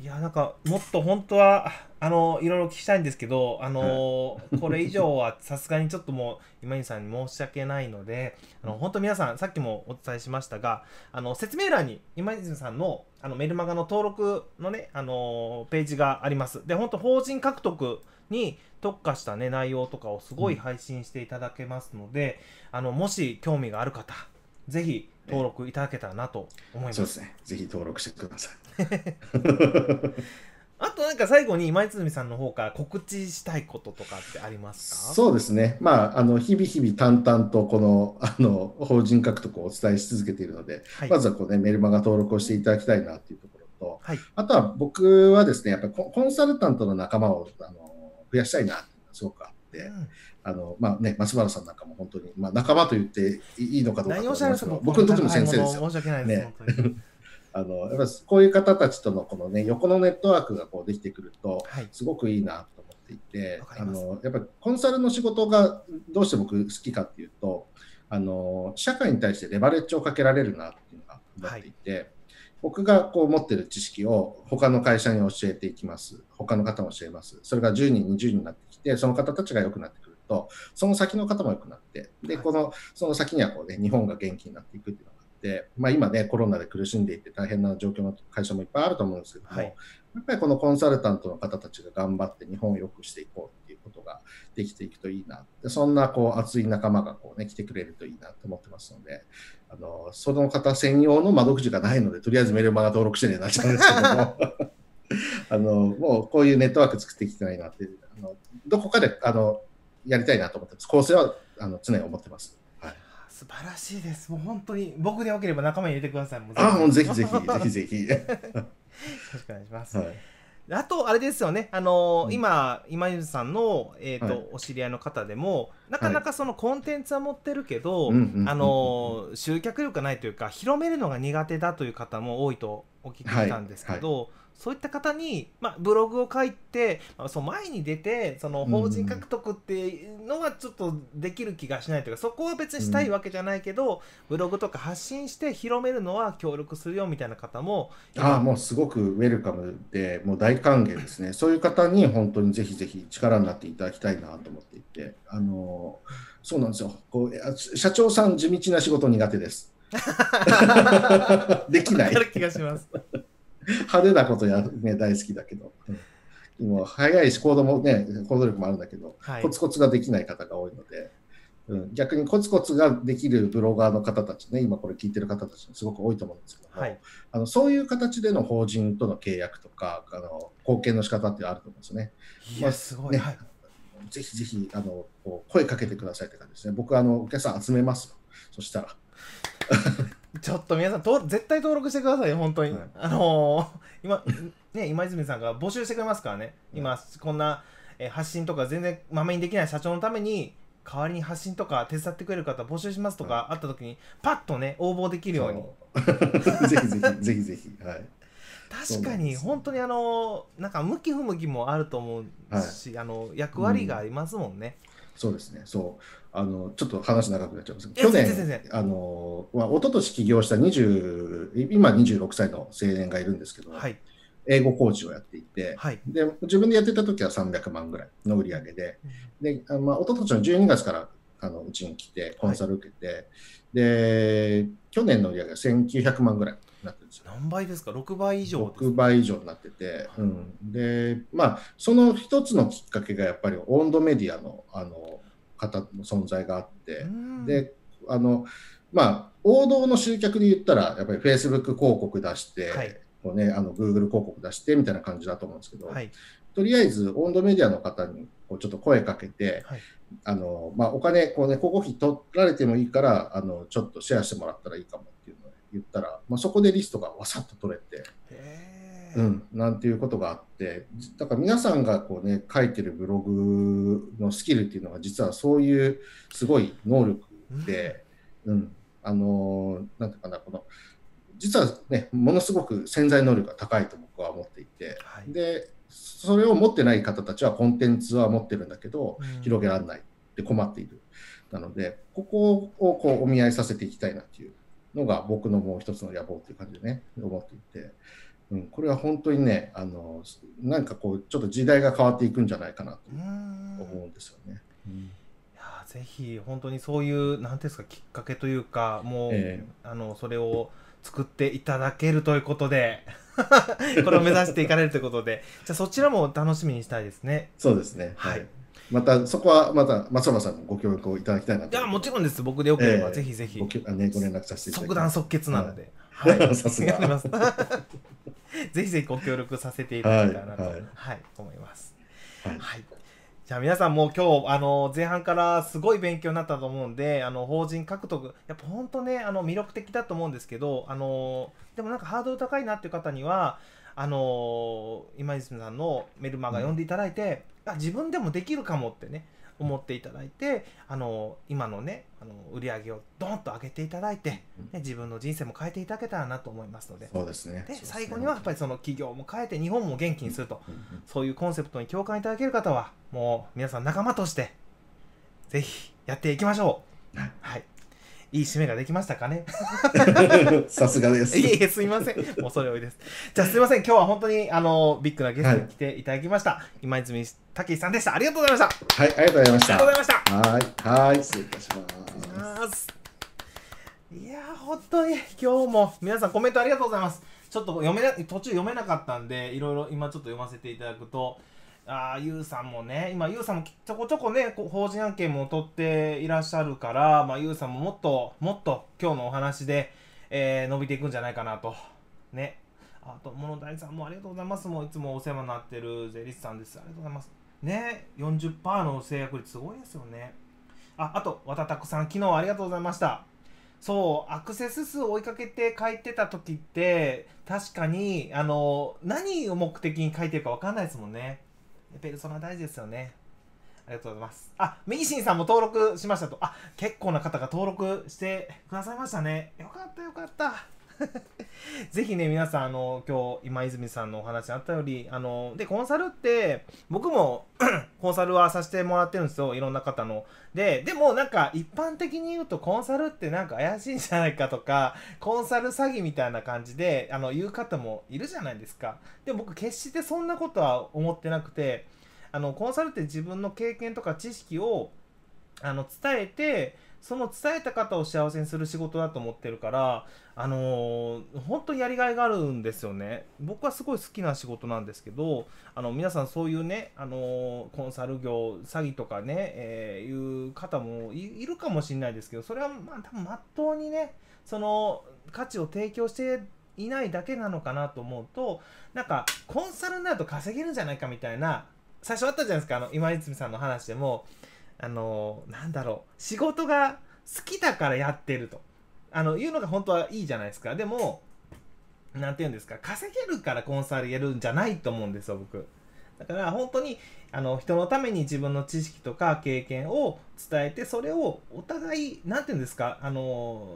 いやなんかもっと本当はあのいろいろ聞きたいんですけどあの、これ以上はさすがにちょっともう今井さんに申し訳ないのであの本当皆さんさっきもお伝えしましたがあの説明欄に今泉さんのあのメルマガの登録のねあのページがありますで本当法人獲得に特化したね内容とかをすごい配信していただけますので、あのもし興味がある方ぜひ登録いただけたらなと思います。そうですね。ぜひ登録してください。あとなんか最後に今泉さんの方から告知したいこととかってありますか？そうですね。まあ、あの、日々日々淡々とこの、あの、法人獲得をお伝えし続けているので、はい、まずはこうね、メルマガ登録をしていただきたいなっていうところと、はい、あとは僕はですね、やっぱりココンサルタントの仲間をあの増やしたいなっていうのがすごくあって、うんあの、まあね、松原さんなんかも本当に、まあ仲間と言っていいのかどうか僕にとっても先生ですよ。申し訳ないです。あの、やっぱりこういう方たちとのこのね、横のネットワークがこうできてくると、はい、すごくいいなと思っていてあの、やっぱりコンサルの仕事がどうして僕好きかっていうと、あの、社会に対してレバレッジをかけられるなっていうのが思っていて、僕がこう持ってる知識を他の会社に教えていきます。他の方も教えます。それが10人、20人になってきて、その方たちが良くなってくると、その先の方も良くなって、で、はいこの、その先にはこうね、日本が元気になっていくっていうのがあって、まあ今ね、コロナで苦しんでいて大変な状況の会社もいっぱいあると思うんですけども、はいやっぱりこのコンサルタントの方たちが頑張って日本を良くしていこうっていうことができていくといいな。でそんなこう熱い仲間がこうね、来てくれるといいなと思ってますので、あの、その方専用の窓口がないので、とりあえずメルマガ登録してねなっちゃうんですけども、あの、もうこういうネットワーク作っていきたいなって、どこかで、あの、やりたいなと思ってます。構成は、あの、常に思ってます。はい。素晴らしいです。もう本当に僕でよければ仲間に入れてください。もうあ、もうぜひぜひ、ぜひぜひ。よろしくお願いします。はい。あと、あれですよね、あのーうん今、今泉さんの、えーとはいお知り合いの方でも、なかなかそのコンテンツは持ってるけど、うんうんうんうんあのー集客力がないというか、広めるのが苦手だという方も多いとお聞きしたんですけど、そういった方に、まあ、ブログを書いて、まあ、その前に出てその法人獲得っていうのはちょっとできる気がしないというか、そこは別にしたいわけじゃないけど、ブログとか発信して広めるのは協力するよみたいな方もああ、もうすごくウェルカムで、もう大歓迎ですね。そういう方に本当にぜひぜひ力になっていただきたいなと思っていて、あの、そうなんですよ。こうあ社長さん地道な仕事苦手です。できない。気がします。派手なことやるね、大好きだけど。もう早いし、行動もね、行動力もあるんだけど、はいコツコツができない方が多いので、うん、逆にコツコツができるブロガーの方たちね、今これ聞いてる方たちすごく多いと思うんですけども、はいあのそういう形での法人との契約とか、あの貢献の仕方ってあると思うんですよね。いや、すごい。ねはいぜひぜひあのこう声かけてくださいって感じですね。僕あのお客さん集めますよ。そしたら。ちょっと皆さん登絶対登録してくださいよ本当に、はい。あのー今ね今泉さんが募集してくれますからね。今こんな、えー発信とか全然まめにできない社長のために代わりに発信とか手伝ってくれる方募集しますとかあった時にパッとね応募できるように。ぜひぜひぜひぜひ。はい。確かに本当にあのーなんか向き不向きもあると思うし、あの役割がありますもんね、そうですね、そう、あのちょっと話長くなっちゃいます去年、あのまあ、一昨年起業した20、今26歳の青年がいるんですけど、はい。英語コーチをやっていて、はい。で自分でやってた時は300万ぐらいの売り上げで、であまあ、一昨年の12月からあのうちに来て、コンサル受けて、で、去年の売り上げが1900万ぐらいになってるんですよ。何倍ですか？6倍以上です6倍以上になってて、うん、で、まあ、その一つのきっかけがやっぱり温度メディアのあの方の存在があって、うん。で、あの、まあ、王道の集客で言ったら、やっぱり Facebook 広告出して、はい。こうね、あの Google 広告出してみたいな感じだと思うんですけど、はい。とりあえず温度メディアの方にこうちょっと声かけて、はい。あのまあ、お金、こうね、広告費取られてもいいからあの、ちょっとシェアしてもらったらいいかもっていうのを言ったら、まあ、そこでリストがわさっと取れて、うん、なんていうことがあって、だから皆さんがこう、ね、書いてるブログのスキルっていうのが、実はそういうすごい能力で、うん、あのーなんていうかな、この実はね、ものすごく潜在能力が高いと僕は思っていて、はい。で、それを持ってない方たちはコンテンツは持ってるんだけど、うん。広げられないで困っている。なので、ここをこうお見合いさせていきたいなっていうのが僕のもう一つの野望という感じでね、思っていて、うん、これは本当にね、あのなんかこう、ちょっと時代が変わっていくんじゃないかなとうん。思うんですよね。うん。いやーぜひ本当にそういうなんていうんですかきっかけというかもう、えあのそれを作っていただけるということで これを目指していかれるということで。じゃあそちらも楽しみにしたいですね。そうですね。はい。またそこはまた松山さんのご協力をいただきたいなと。いやもちろんです。僕でよければ、ええ。ぜひぜひ。ごね、ご連絡させていただき即断即決なので、ははいい、さすが。やります ぜひぜひご協力させていただきたいなと、ははい。いはい思います。はい。はい。じゃあ皆さんもう今日あの前半からすごい勉強になったと思うんであの法人獲得やっぱ本当ねあの魅力的だと思うんですけどあのでもなんかハードル高いなっていう方にはあの今泉さんのメルマガ読んでいただいて、あ自分でもできるかもってね思っていただいてあの今のねあの売り上げをドンと上げていただいて、ね、自分の人生も変えていただけたらなと思いますのでそうですね。で最後にはやっぱりその企業も変えて日本も元気にすると。そういうコンセプトに共感いただける方は、もう皆さん仲間として、ぜひやっていきましょう。はいはい。いい締めができましたかね？さすがです。いえいえ、すみません。もうそれ多いです。じゃあすみません。今日は本当に、あの、ビッグなゲストに来ていただきました。今泉武さんでした。ありがとうございました。はい、ありがとうございました。ありがとうございました。はい、はい、失礼いたします。いやー、本当に今日も皆さんコメントありがとうございます。ちょっと読めな途中読めなかったんで、いろいろ今ちょっと読ませていただくと、ああ、ゆうさんもね、今、ゆうさんもちょこちょこね、こ法人案件も取っていらっしゃるから、まあ、ゆうさんももっともっと今日のお話で、えー伸びていくんじゃないかなと。ね。あと、物谷さんもありがとうございます。もういつもお世話になってる税理士さんです。ありがとうございます。ね、40%の制約率すごいですよね。あ、あと、わたたくさん、昨日ありがとうございました。そう、アクセス数を追いかけて書いてた時って、確かに、あの、何を目的に書いてるか分かんないですもんね。ペルソナ大事ですよね。ありがとうございます。あ、ミシンさんも登録しましたと。あ、結構な方が登録してくださいましたね。よかったよかった。ぜひね、皆さん、あの、今日、今泉さんのお話あったより、あの、で、コンサルって、僕も コンサルはさせてもらってるんですよ。いろんな方の。で、でもなんか、一般的に言うと、コンサルってなんか怪しいんじゃないかとか、コンサル詐欺みたいな感じで、あの、言う方もいるじゃないですか。でも僕、決してそんなことは思ってなくて、あの、コンサルって自分の経験とか知識を、あの、伝えて、その伝えた方を幸せにする仕事だと思ってるから、あのー本当にやりがいがあるんですよね。僕はすごい好きな仕事なんですけど、あの皆さんそういうね、あのーコンサル業、詐欺とかね、えーいう方もいるかもしれないですけど、それはまあ多分まっとうにね、その価値を提供していないだけなのかなと思うと、なんかコンサルになると稼げるんじゃないかみたいな、最初あったじゃないですか、あの今泉さんの話でも、あのなんだろう仕事が好きだからやってると。あのいうのが本当はいいじゃないですか。でもなんて言うんですか稼げるからコンサルやるんじゃないと思うんですよ僕。だから本当にあの人のために自分の知識とか経験を伝えてそれをお互い何て言うんですかあの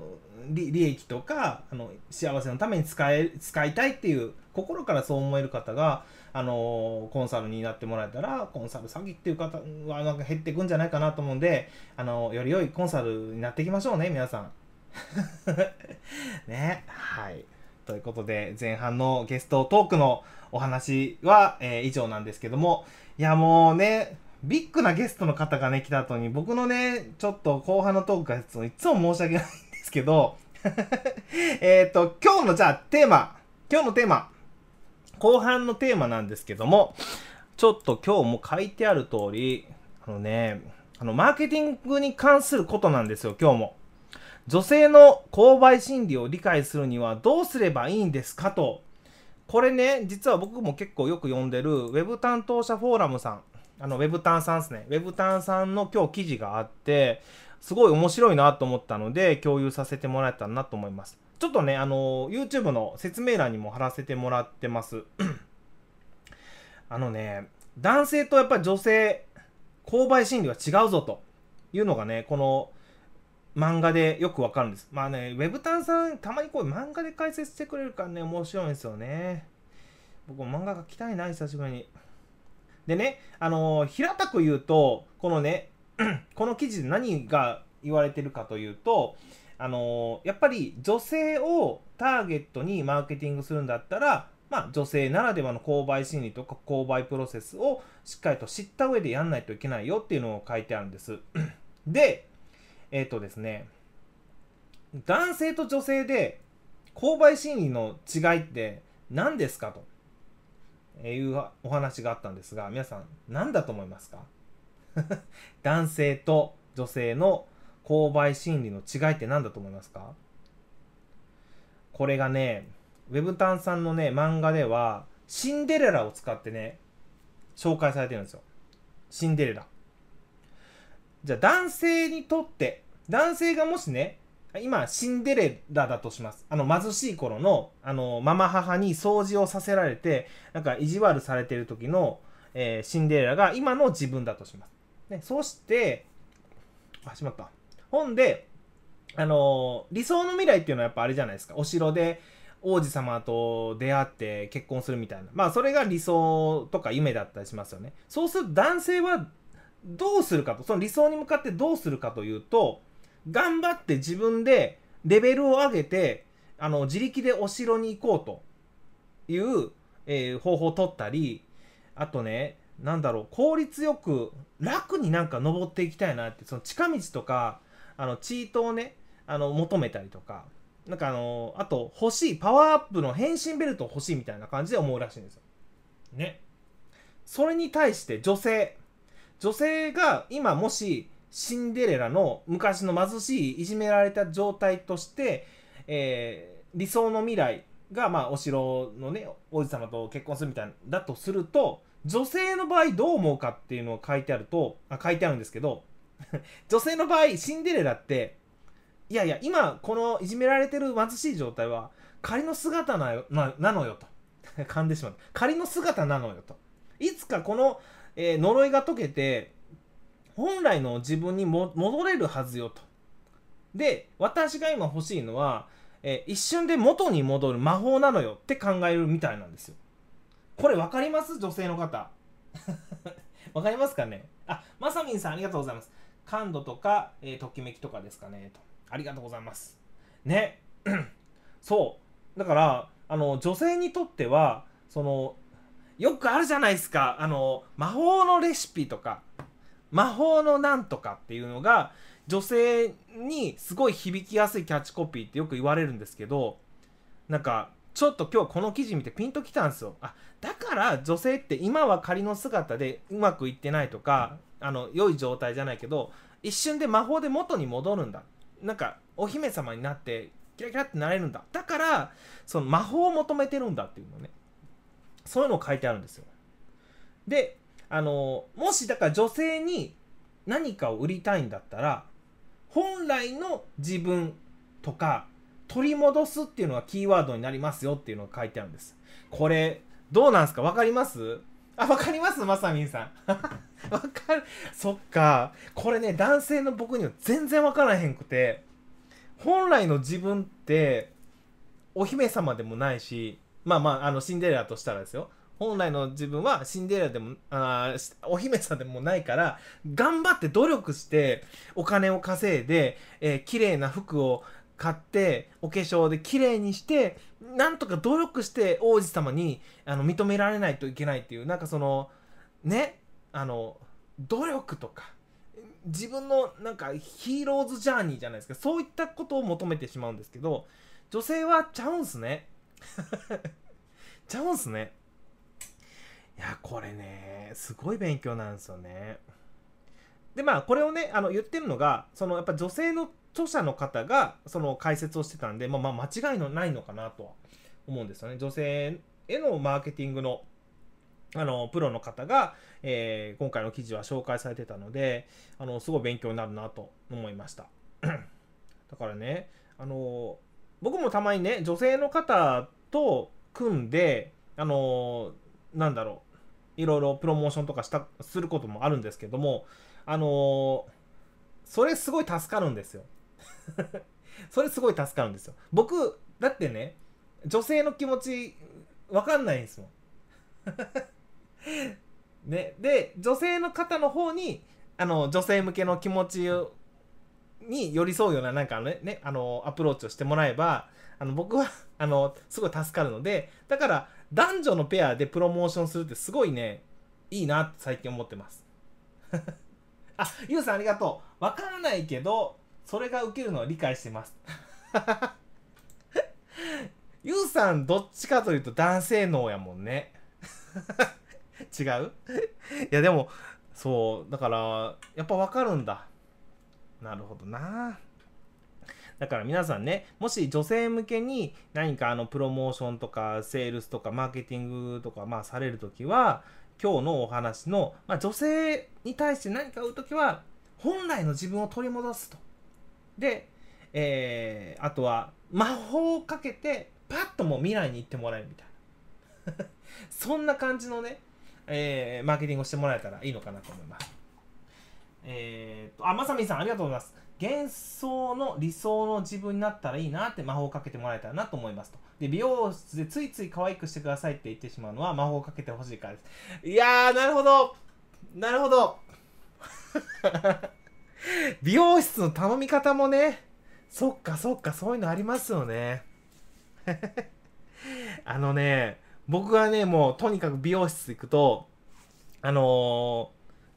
利益とかあの幸せのために使え使いたいっていう心からそう思える方があのコンサルになってもらえたらコンサル詐欺っていう方はなんか減っていくんじゃないかなと思うんであのより良いコンサルになっていきましょうね皆さん。ね。はい。ということで前半のゲストトークのお話は、えー、以上なんですけどもいやもうねビッグなゲストの方がね来た後に僕のねちょっと後半のトークがいつも申し訳ないんですけど えっと今日のじゃあテーマ。今日のテーマ。後半のテーマなんですけども、ちょっと今日も書いてある通り、あのね、あの、マーケティングに関することなんですよ、今日も。女性の購買心理を理解するにはどうすればいいんですかと。これね、実は僕も結構よく読んでる Web 担当者フォーラムさん、あの Web タンさんですね。Web タンさんの今日記事があって、すごい面白いなと思ったので共有させてもらえたらなと思います。ちょっとね、あの、YouTube の説明欄にも貼らせてもらってます。あのね、男性とやっぱり女性、購買心理は違うぞというのがね、この漫画でよくわかるんです。まあね、ウェブタンさん、たまにこう漫画で解説してくれるからね、面白いんですよね。僕も漫画描きたいな、久しぶりに。でね、あの平たく言うと、このね、この記事で何が言われてるかというと、あのー、やっぱり女性をターゲットにマーケティングするんだったら、まあ、女性ならではの購買心理とか購買プロセスをしっかりと知った上でやんないといけないよっていうのを書いてあるんです。で、えっ、ー、とですね、男性と女性で購買心理の違いって何ですかというお話があったんですが、皆さん何だと思いますか？男性と女性の購買心理の違いって何だと思いますか？これがね、ウェブタンさんのね、漫画では、シンデレラを使ってね、紹介されてるんですよ。シンデレラ。じゃあ男性にとって、男性がもしね、今、シンデレラだとします。あの、貧しい頃の、あの、ママ母に掃除をさせられて、なんか意地悪されてる時の、えー、シンデレラが今の自分だとします。ね、そして、あ、しまった。ほんで、あのー、理想の未来っていうのはやっぱあれじゃないですか。お城で王子様と出会って結婚するみたいな。まあそれが理想とか夢だったりしますよね。そうすると男性はどうするかと、その理想に向かってどうするかというと、頑張って自分でレベルを上げて、あの、自力でお城に行こうという、えー、方法を取ったり、あとね、なんだろう、効率よく楽になんか登っていきたいなって、その近道とか、あのチートをねあの求めたりとかなんかあのあと欲しいパワーアップの変身ベルト欲しいみたいな感じで思うらしいんですよ。ね。それに対して女性女性が今もしシンデレラの昔の貧しいいじめられた状態として、えー、理想の未来が、まあ、お城のね王子様と結婚するみたいだとすると女性の場合どう思うかっていうのを書いてあるとあ書いてあるんですけど 女性の場合シンデレラっていやいや今このいじめられてる貧しい状態は仮の姿なななのよと。噛んでしまった仮の姿なのよと。いつかこの、えー、呪いが解けて本来の自分に戻れるはずよと。で私が今欲しいのは、えー、一瞬で元に戻る魔法なのよって考えるみたいなんですよ。これ分かります？女性の方。分かりますかね？あまさみんさんありがとうございます。感度とか、えー、ときめきとかですかねと。ありがとうございます。ね。そう。だから、あの、女性にとっては、その、よくあるじゃないですか。あの、魔法のレシピとか、魔法のなんとかっていうのが、女性にすごい響きやすいキャッチコピーってよく言われるんですけど、なんか、ちょっと今日この記事見てピンときたんですよ。あ、だから女性って今は仮の姿でうまくいってないとか、あの良い状態じゃないけど一瞬で魔法で元に戻るんだ。なんかお姫様になってキラキラってなれるんだ。だからその魔法を求めてるんだっていうのね。そういうのを書いてあるんですよ。であのもしだから女性に何かを売りたいんだったら本来の自分とか取り戻すっていうのがキーワードになりますよっていうのが書いてあるんです。これどうなんすか？分かります？あ、わかります？まさみんさん。わかる。そっか。これね、男性の僕には全然わからへんくて、本来の自分って、お姫様でもないし、まあまあ、あの、シンデレラとしたらですよ。本来の自分はシンデレラでも、あお姫様でもないから、頑張って努力してお金を稼いで、えー、綺麗な服を買って、お化粧で綺麗にして、なんとか努力して王子様にあの認められないといけないっていう、なんかその、ね、あの、努力とか、自分のなんかヒーローズジャーニーじゃないですか、そういったことを求めてしまうんですけど、女性はちゃうんすね。ちゃうんすね。いや、これね、すごい勉強なんですよね。で、まあ、これをね、あの言ってるのが、そのやっぱ女性の著者の方がその解説をしてたんで、まあ、まあ間違いのないのかなとは思うんですよね。女性へのマーケティングのあのプロの方が、えー、今回の記事は紹介されてたのであのすごい勉強になるなと思いました だからねあの僕もたまにね女性の方と組んであのなんだろういろいろプロモーションとかしたすることもあるんですけどもあのそれすごい助かるんですよ それすごい助かるんですよ。僕だってね女性の気持ちわかんないんですもん。ね、で女性の方の方にあの女性向けの気持ちに寄り添うようななんかねねあのアプローチをしてもらえばあの僕はあのすごい助かるのでだから男女のペアでプロモーションするってすごいねいいなって最近思ってます。あゆうさんありがとう。わからないけどそれが受けるのは理解してます。ゆうさんどっちかというと男性脳やもんね。違う？いやでもそうだからやっぱ分かるんだ。なるほどな。だから皆さんねもし女性向けに何かあのプロモーションとかセールスとかマーケティングとかまあされる時は今日のお話の、まあ、女性に対して何か売る時は本来の自分を取り戻すと。で、えー、あとは魔法をかけてパッともう未来に行ってもらえるみたいな そんな感じのねえー、マーケティングをしてもらえたらいいのかなと思います。えー、と、あ、まさみさんありがとうございます。幻想の理想の自分になったらいいなって魔法をかけてもらえたらなと思いますと。で、美容室でついつい可愛くしてくださいって言ってしまうのは魔法をかけてほしいからです。いやー、なるほど。なるほど。美容室の頼み方もね、そっかそっか、そういうのありますよね。あのね、僕はね、もうとにかく美容室行くと、あのー、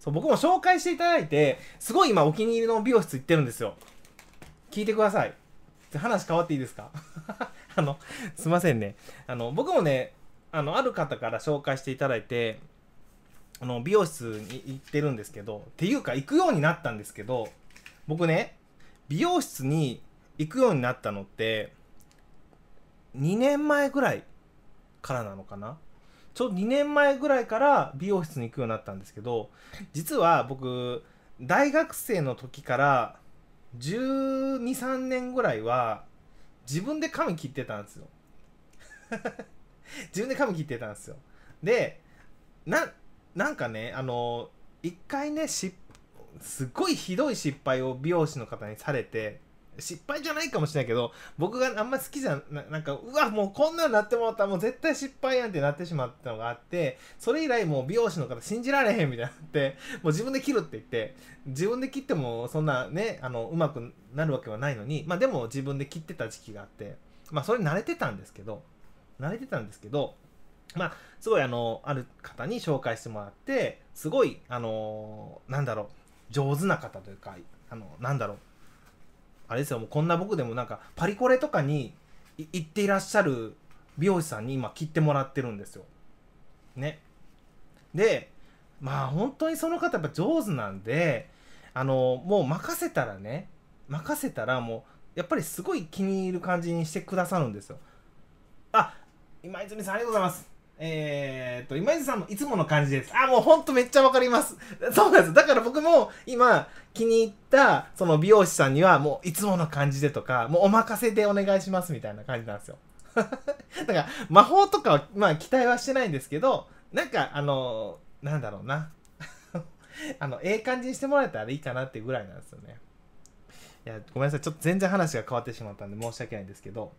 そう僕も紹介していただいて、すごい今お気に入りの美容室行ってるんですよ。聞いてください。話変わっていいですか？あの、すいませんね。あの、僕もね、あの、ある方から紹介していただいて、あの、美容室に行ってるんですけど、っていうか行くようになったんですけど、僕ね、美容室に行くようになったのって、2年前ぐらいからなのかな？ちょうど2年前ぐらいから美容室に行くようになったんですけど実は僕大学生の時から123年ぐらいは自分で髪切ってたんですよ。自分で髪切ってたんですよ。でななんかねあの一回ねしすっごいひどい失敗を美容師の方にされて失敗じゃないかもしれないけど僕があんま好きじゃななんかうわもうこんなんなってもらったらもう絶対失敗やんってなってしまったのがあってそれ以来もう美容師の方信じられへんみたいになってもう自分で切るって言って自分で切ってもそんなねあのうまくなるわけはないのにまあでも自分で切ってた時期があってまあそれ慣れてたんですけど慣れてたんですけどまあすごいあのある方に紹介してもらってすごいあのなんだろう上手な方というかあのなんだろうあれですよもうこんな僕でもなんかパリコレとかに行っていらっしゃる美容師さんに今切ってもらってるんですよ。ね。でまあ本当にその方やっぱ上手なんであのもう任せたらね任せたらもうやっぱりすごい気に入る感じにしてくださるんですよ。あ今泉さんありがとうございます。えー、っと、今泉さんのいつもの感じです。あ、もうほんとめっちゃわかります。そうなんです。だから僕も今気に入ったその美容師さんにはもういつもの感じでとか、もうお任せでお願いしますみたいな感じなんですよ。だから魔法とかはまあ期待はしてないんですけど、なんかあのなんだろうな あのええ感じにしてもらえたらいいかなっていうぐらいなんですよねいやごめんなさいちょっと全然話が変わってしまったんで申し訳ないんですけど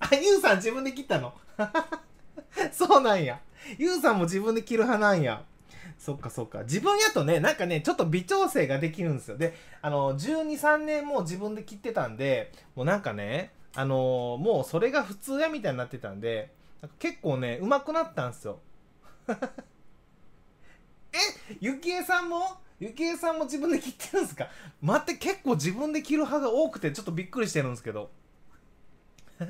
あゆうさん自分で切ったの？そうなんや。ゆうさんも自分で切る派なんや。そっかそっか。自分やとねなんかねちょっと微調整ができるんですよ。であの123年もう自分で切ってたんでもうなんかねあのもうそれが普通やみたいになってたんでなんか結構ね上手くなったんですよ。えゆきえさんも？ゆきえさんも自分で切ってるんですか？待って結構自分で切る派が多くてちょっとびっくりしてるんですけど。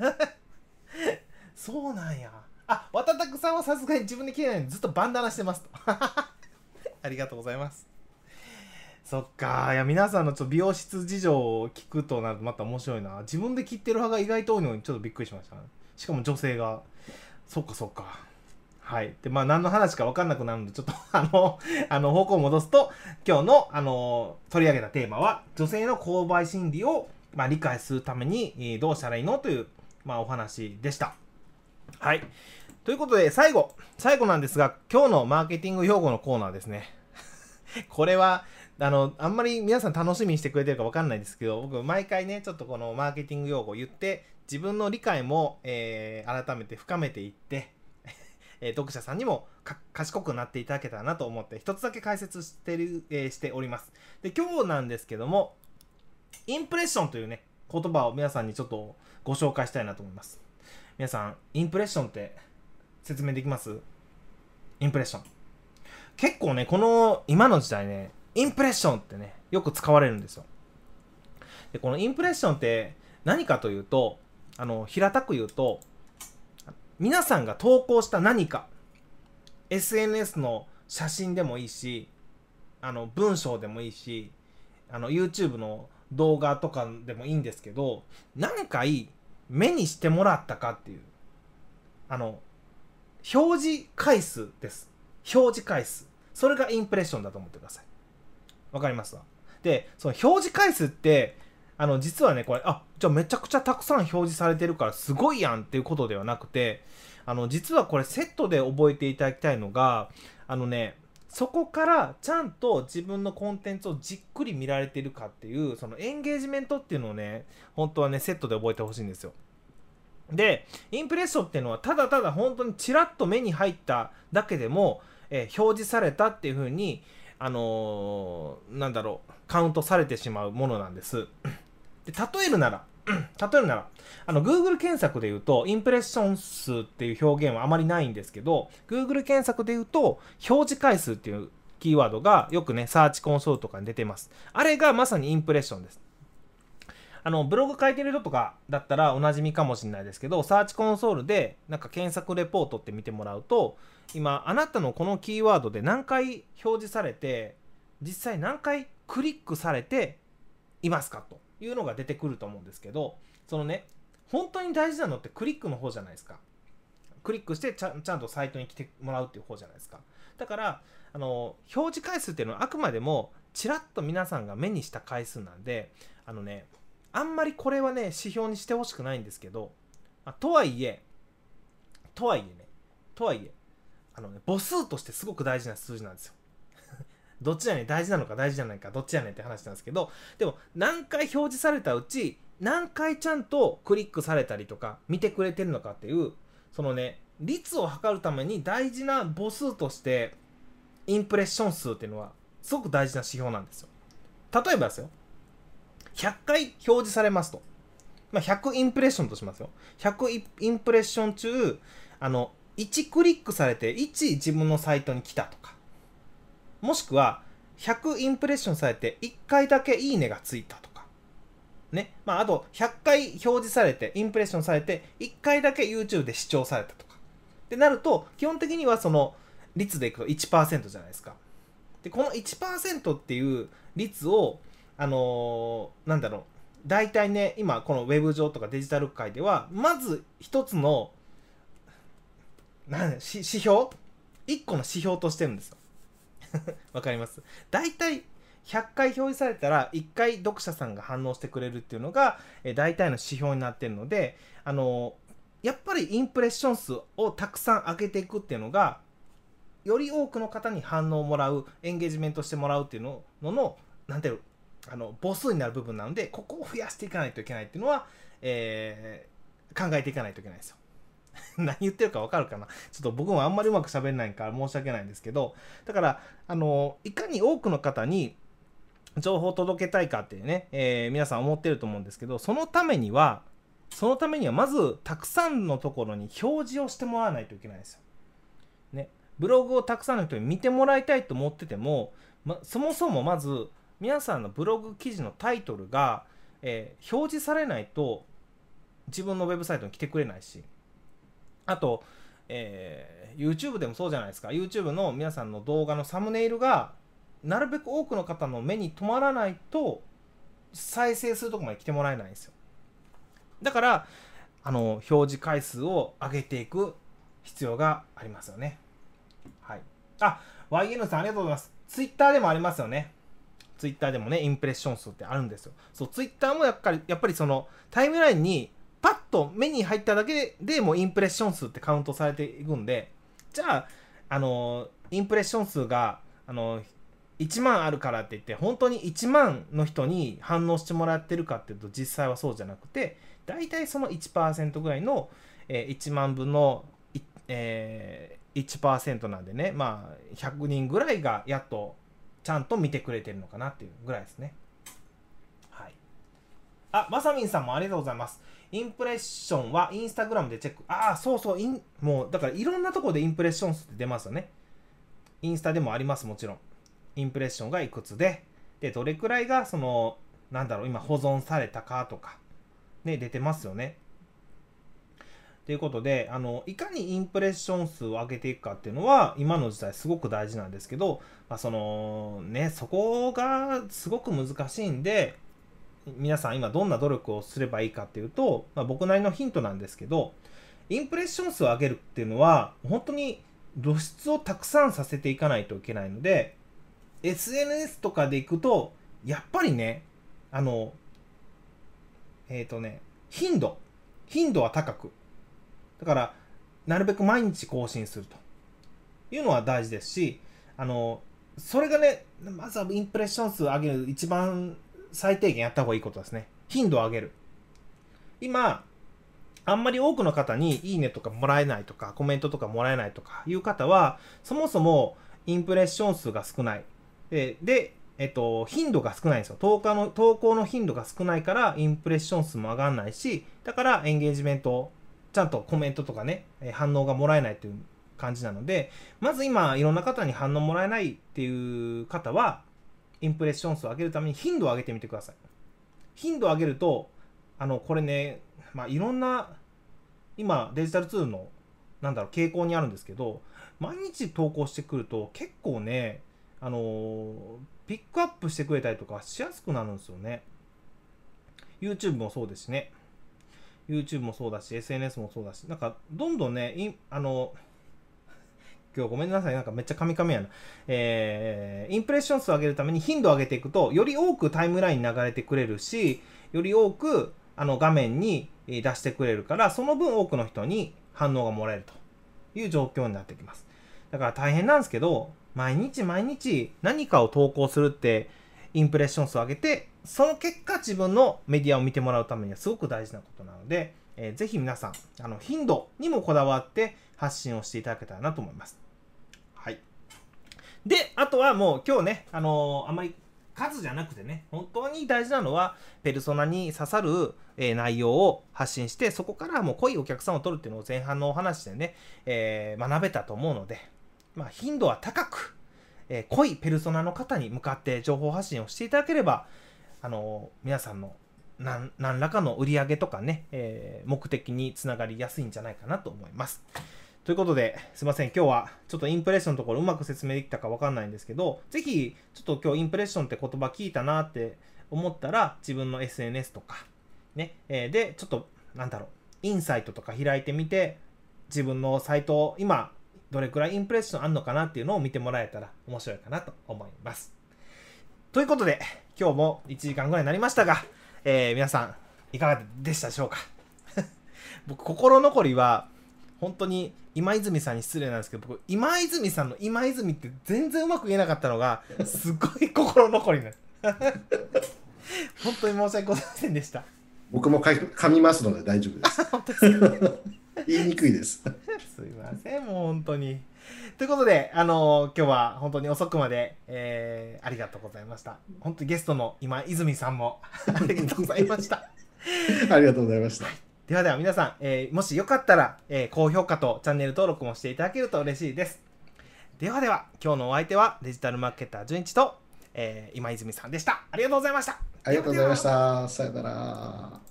そうなんや。あわたたくさんはさすがに自分で切れないんでずっとバンダナしてますと。ありがとうございます。そっか。いや皆さんのちょっと美容室事情を聞くとなるとまた面白いな。自分で切ってる派が意外と多いのにちょっとびっくりしました、ね、しかも女性が。そっかそっか。はい。でまあ何の話か分かんなくなるんでちょっと あのあの方向を戻すと今日のあの取り上げたテーマは女性の購買心理を、まあ、理解するためにどうしたらいいのという、まあ、お話でした。はい。ということで最後最後なんですが今日のマーケティング用語のコーナーですね。これはあのあんまり皆さん楽しみにしてくれてるか分かんないですけど僕毎回ねちょっとこのマーケティング用語を言って自分の理解も、えー、改めて深めていって え読者さんにも賢くなっていただけたらなと思って一つだけ解説してる、えー、しております。で今日なんですけどもインプレッションというね言葉を皆さんにちょっとご紹介したいなと思います。皆さんインプレッションって説明できます？インプレッション。結構ねこの今の時代ねインプレッションってねよく使われるんですよ。でこのインプレッションって何かというとあの平たく言うと皆さんが投稿した何か SNS の写真でもいいしあの文章でもいいしあの YouTube の動画とかでもいいんですけど何回目にしてもらったかっていうあの表示回数です。表示回数。それがインプレッションだと思ってください。わかります？でその表示回数ってあの実はねこれあじゃあめちゃくちゃたくさん表示されてるからすごいやんっていうことではなくてあの実はこれセットで覚えていただきたいのがあのねそこからちゃんと自分のコンテンツをじっくり見られてるかっていうそのエンゲージメントっていうのをね本当はねセットで覚えてほしいんですよ。でインプレッションっていうのはただただ本当にちらっと目に入っただけでも、えー、表示されたっていう風にあのー、なんだろうカウントされてしまうものなんです。で例えるなら 例えるならあの Google 検索で言うとインプレッション数っていう表現はあまりないんですけど Google 検索で言うと表示回数っていうキーワードがよくねサーチコンソールとかに出てます。あれがまさにインプレッションです。あのブログ書いてる人とかだったらおなじみかもしれないですけどサーチコンソールでなんか検索レポートって見てもらうと今あなたのこのキーワードで何回表示されて実際何回クリックされていますかというのが出てくると思うんですけどそのね本当に大事なのってクリックの方じゃないですか。クリックしてちゃちゃんとサイトに来てもらうっていう方じゃないですか。だからあの表示回数っていうのはあくまでもちらっと皆さんが目にした回数なんであのねあんまりこれはね指標にしてほしくないんですけど、あ、とはいえとはいえねとはいえあのね母数としてすごく大事な数字なんですよ。どっちやねん大事なのか大事じゃないかどっちやねんって話なんですけどでも何回表示されたうち何回ちゃんとクリックされたりとか見てくれてるのかっていうそのね率を測るために大事な母数としてインプレッション数っていうのはすごく大事な指標なんですよ。例えばですよ。100回表示されますと、まあ、100インプレッションとしますよ100インプレッション中あの1クリックされて1自分のサイトに来たとかもしくは100インプレッションされて1回だけいいねがついたとか。ね。まあ、あと100回表示されて、インプレッションされて、1回だけ YouTube で視聴されたとか。ってなると、基本的にはその率でいくと1%じゃないですか。で、この1%っていう率を、あのー、なんだろう。大体ね、今このウェブ上とかデジタル界では、まず一つの、なん指標 ?1 個の指標としてるんですよ。わかります？大体100回表示されたら1回読者さんが反応してくれるっていうのが、え大体の指標になってるのであのやっぱりインプレッション数をたくさん上げていくっていうのがより多くの方に反応をもらうエンゲージメントしてもらうっていうのののなんていうあの母数になる部分なのでここを増やしていかないといけないっていうのは、えー、考えていかないといけないですよ。何言ってるか分かるかな？ちょっと僕もあんまりうまく喋れないから申し訳ないんですけどだからあのいかに多くの方に情報を届けたいかっていうね、えー、皆さん思ってると思うんですけどそのためにはそのためにはまずたくさんのところに表示をしてもらわないといけないんですよ。ね、ブログをたくさんの人に見てもらいたいと思ってても、ま、そもそもまず皆さんのブログ記事のタイトルが、えー、表示されないと自分のウェブサイトに来てくれないし。あと、えー、YouTube でもそうじゃないですか。YouTube の皆さんの動画のサムネイルがなるべく多くの方の目に留まらないと再生するとこまで来てもらえないんですよ。だからあの表示回数を上げていく必要がありますよね。はい。あ YN さんありがとうございます。Twitter でもありますよね。ツイッターでもね、インプレッション数ってあるんですよ。そう、ツイッターもやっぱり、やっぱりその、タイムラインにパッと目に入っただけでもインプレッション数ってカウントされていくんで、じゃあ、あの、インプレッション数が、あの、1万あるからって言って、本当に1万の人に反応してもらってるかっていうと、実際はそうじゃなくて、大体その1%ぐらいの、えー、1万分の、えー、1%なんでね、まあ、100人ぐらいがやっとちゃんと見てくれてるのかなっていうぐらいですね。はい。あ、まさみんさんもありがとうございます。インプレッションはインスタグラムでチェック。ああ、そうそう、インもう、だからいろんなところでインプレッション数って出ますよね。インスタでもあります、もちろん。インプレッションがいくつで、で、どれくらいが、その、なんだろう、今保存されたかとか、ね、出てますよね。ということであのいかにインプレッション数を上げていくかっていうのは今の時代すごく大事なんですけど、まあ、そのねそこがすごく難しいんで皆さん今どんな努力をすればいいかっていうと、まあ、僕なりのヒントなんですけどインプレッション数を上げるっていうのは本当に露出をたくさんさせていかないといけないので SNS とかでいくとやっぱりねあのえっ、ー、とね頻度頻度は高くだから、なるべく毎日更新するというのは大事ですし、あの、それがね、まずはインプレッション数を上げる一番最低限やった方がいいことですね。頻度を上げる。今、あんまり多くの方にいいねとかもらえないとか、コメントとかもらえないとかいう方は、そもそもインプレッション数が少ない。で、でえっと、頻度が少ないんですよ。投稿の投稿の頻度が少ないから、インプレッション数も上がらないし、だからエンゲージメントちゃんとコメントとかね、反応がもらえないという感じなので、まず今、いろんな方に反応もらえないっていう方は、インプレッション数を上げるために頻度を上げてみてください。頻度を上げると、あの、これね、まあ、いろんな、今、デジタルツールの、なんだろう、傾向にあるんですけど、毎日投稿してくると、結構ね、あのピックアップしてくれたりとかしやすくなるんですよね。YouTube もそうですしね。YouTube もそうだし、SNS もそうだし、なんか、どんどんね、あの、今日ごめんなさい、なんかめっちゃカミカミやな。えー、インプレッション数を上げるために頻度を上げていくと、より多くタイムライン流れてくれるし、より多くあの画面に出してくれるから、その分多くの人に反応がもらえるという状況になってきます。だから大変なんですけど、毎日毎日何かを投稿するって、インプレッション数を上げて、その結果自分のメディアを見てもらうためにはすごく大事なことなので、えー、ぜひ皆さん、あの、頻度にもこだわって発信をしていただけたらなと思います。はい。で、あとはもう今日ね、あのー、あまり数じゃなくてね、本当に大事なのは、ペルソナに刺さる、えー、内容を発信して、そこからもう濃いお客さんを取るっていうのを前半のお話でね、えー、学べたと思うので、まあ、頻度は高く、え、濃いペルソナの方に向かって情報発信をしていただければ、あの皆さんの何らかの売り上げとかね、えー、目的につながりやすいんじゃないかなと思います。ということで、すいません、今日はちょっとインプレッションのところうまく説明できたかわかんないんですけど、ぜひ、ちょっと今日インプレッションって言葉聞いたなって思ったら、自分の SNS とか、ね、えー、で、ちょっと、なんだろう、インサイトとか開いてみて、自分のサイトを、今、どれくらいインプレッションあんのかなっていうのを見てもらえたら面白いかなと思います。ということで、今日も1時間ぐらいになりましたが、えー、皆さん、いかがでしたでしょうか？僕、心残りは、本当に今泉さんに失礼なんですけど僕今泉さんの今泉って全然うまく言えなかったのがすごい心残りになる 本当に申し訳ございませんでした僕もか噛みますので大丈夫です。本当ですか言いにくいです。すいません、もう本当に。ということで、あの今日は本当に遅くまで、えーありがとうございました。本当にゲストの今泉さんも ありがとうございました。ありがとうございました。ではでは皆さん、えーもしよかったら、えー高評価とチャンネル登録もしていただけると嬉しいです。ではでは、今日のお相手はデジタルマーケター純一と、えー今泉さんでした。ありがとうございました。ありがとうございました。さよなら。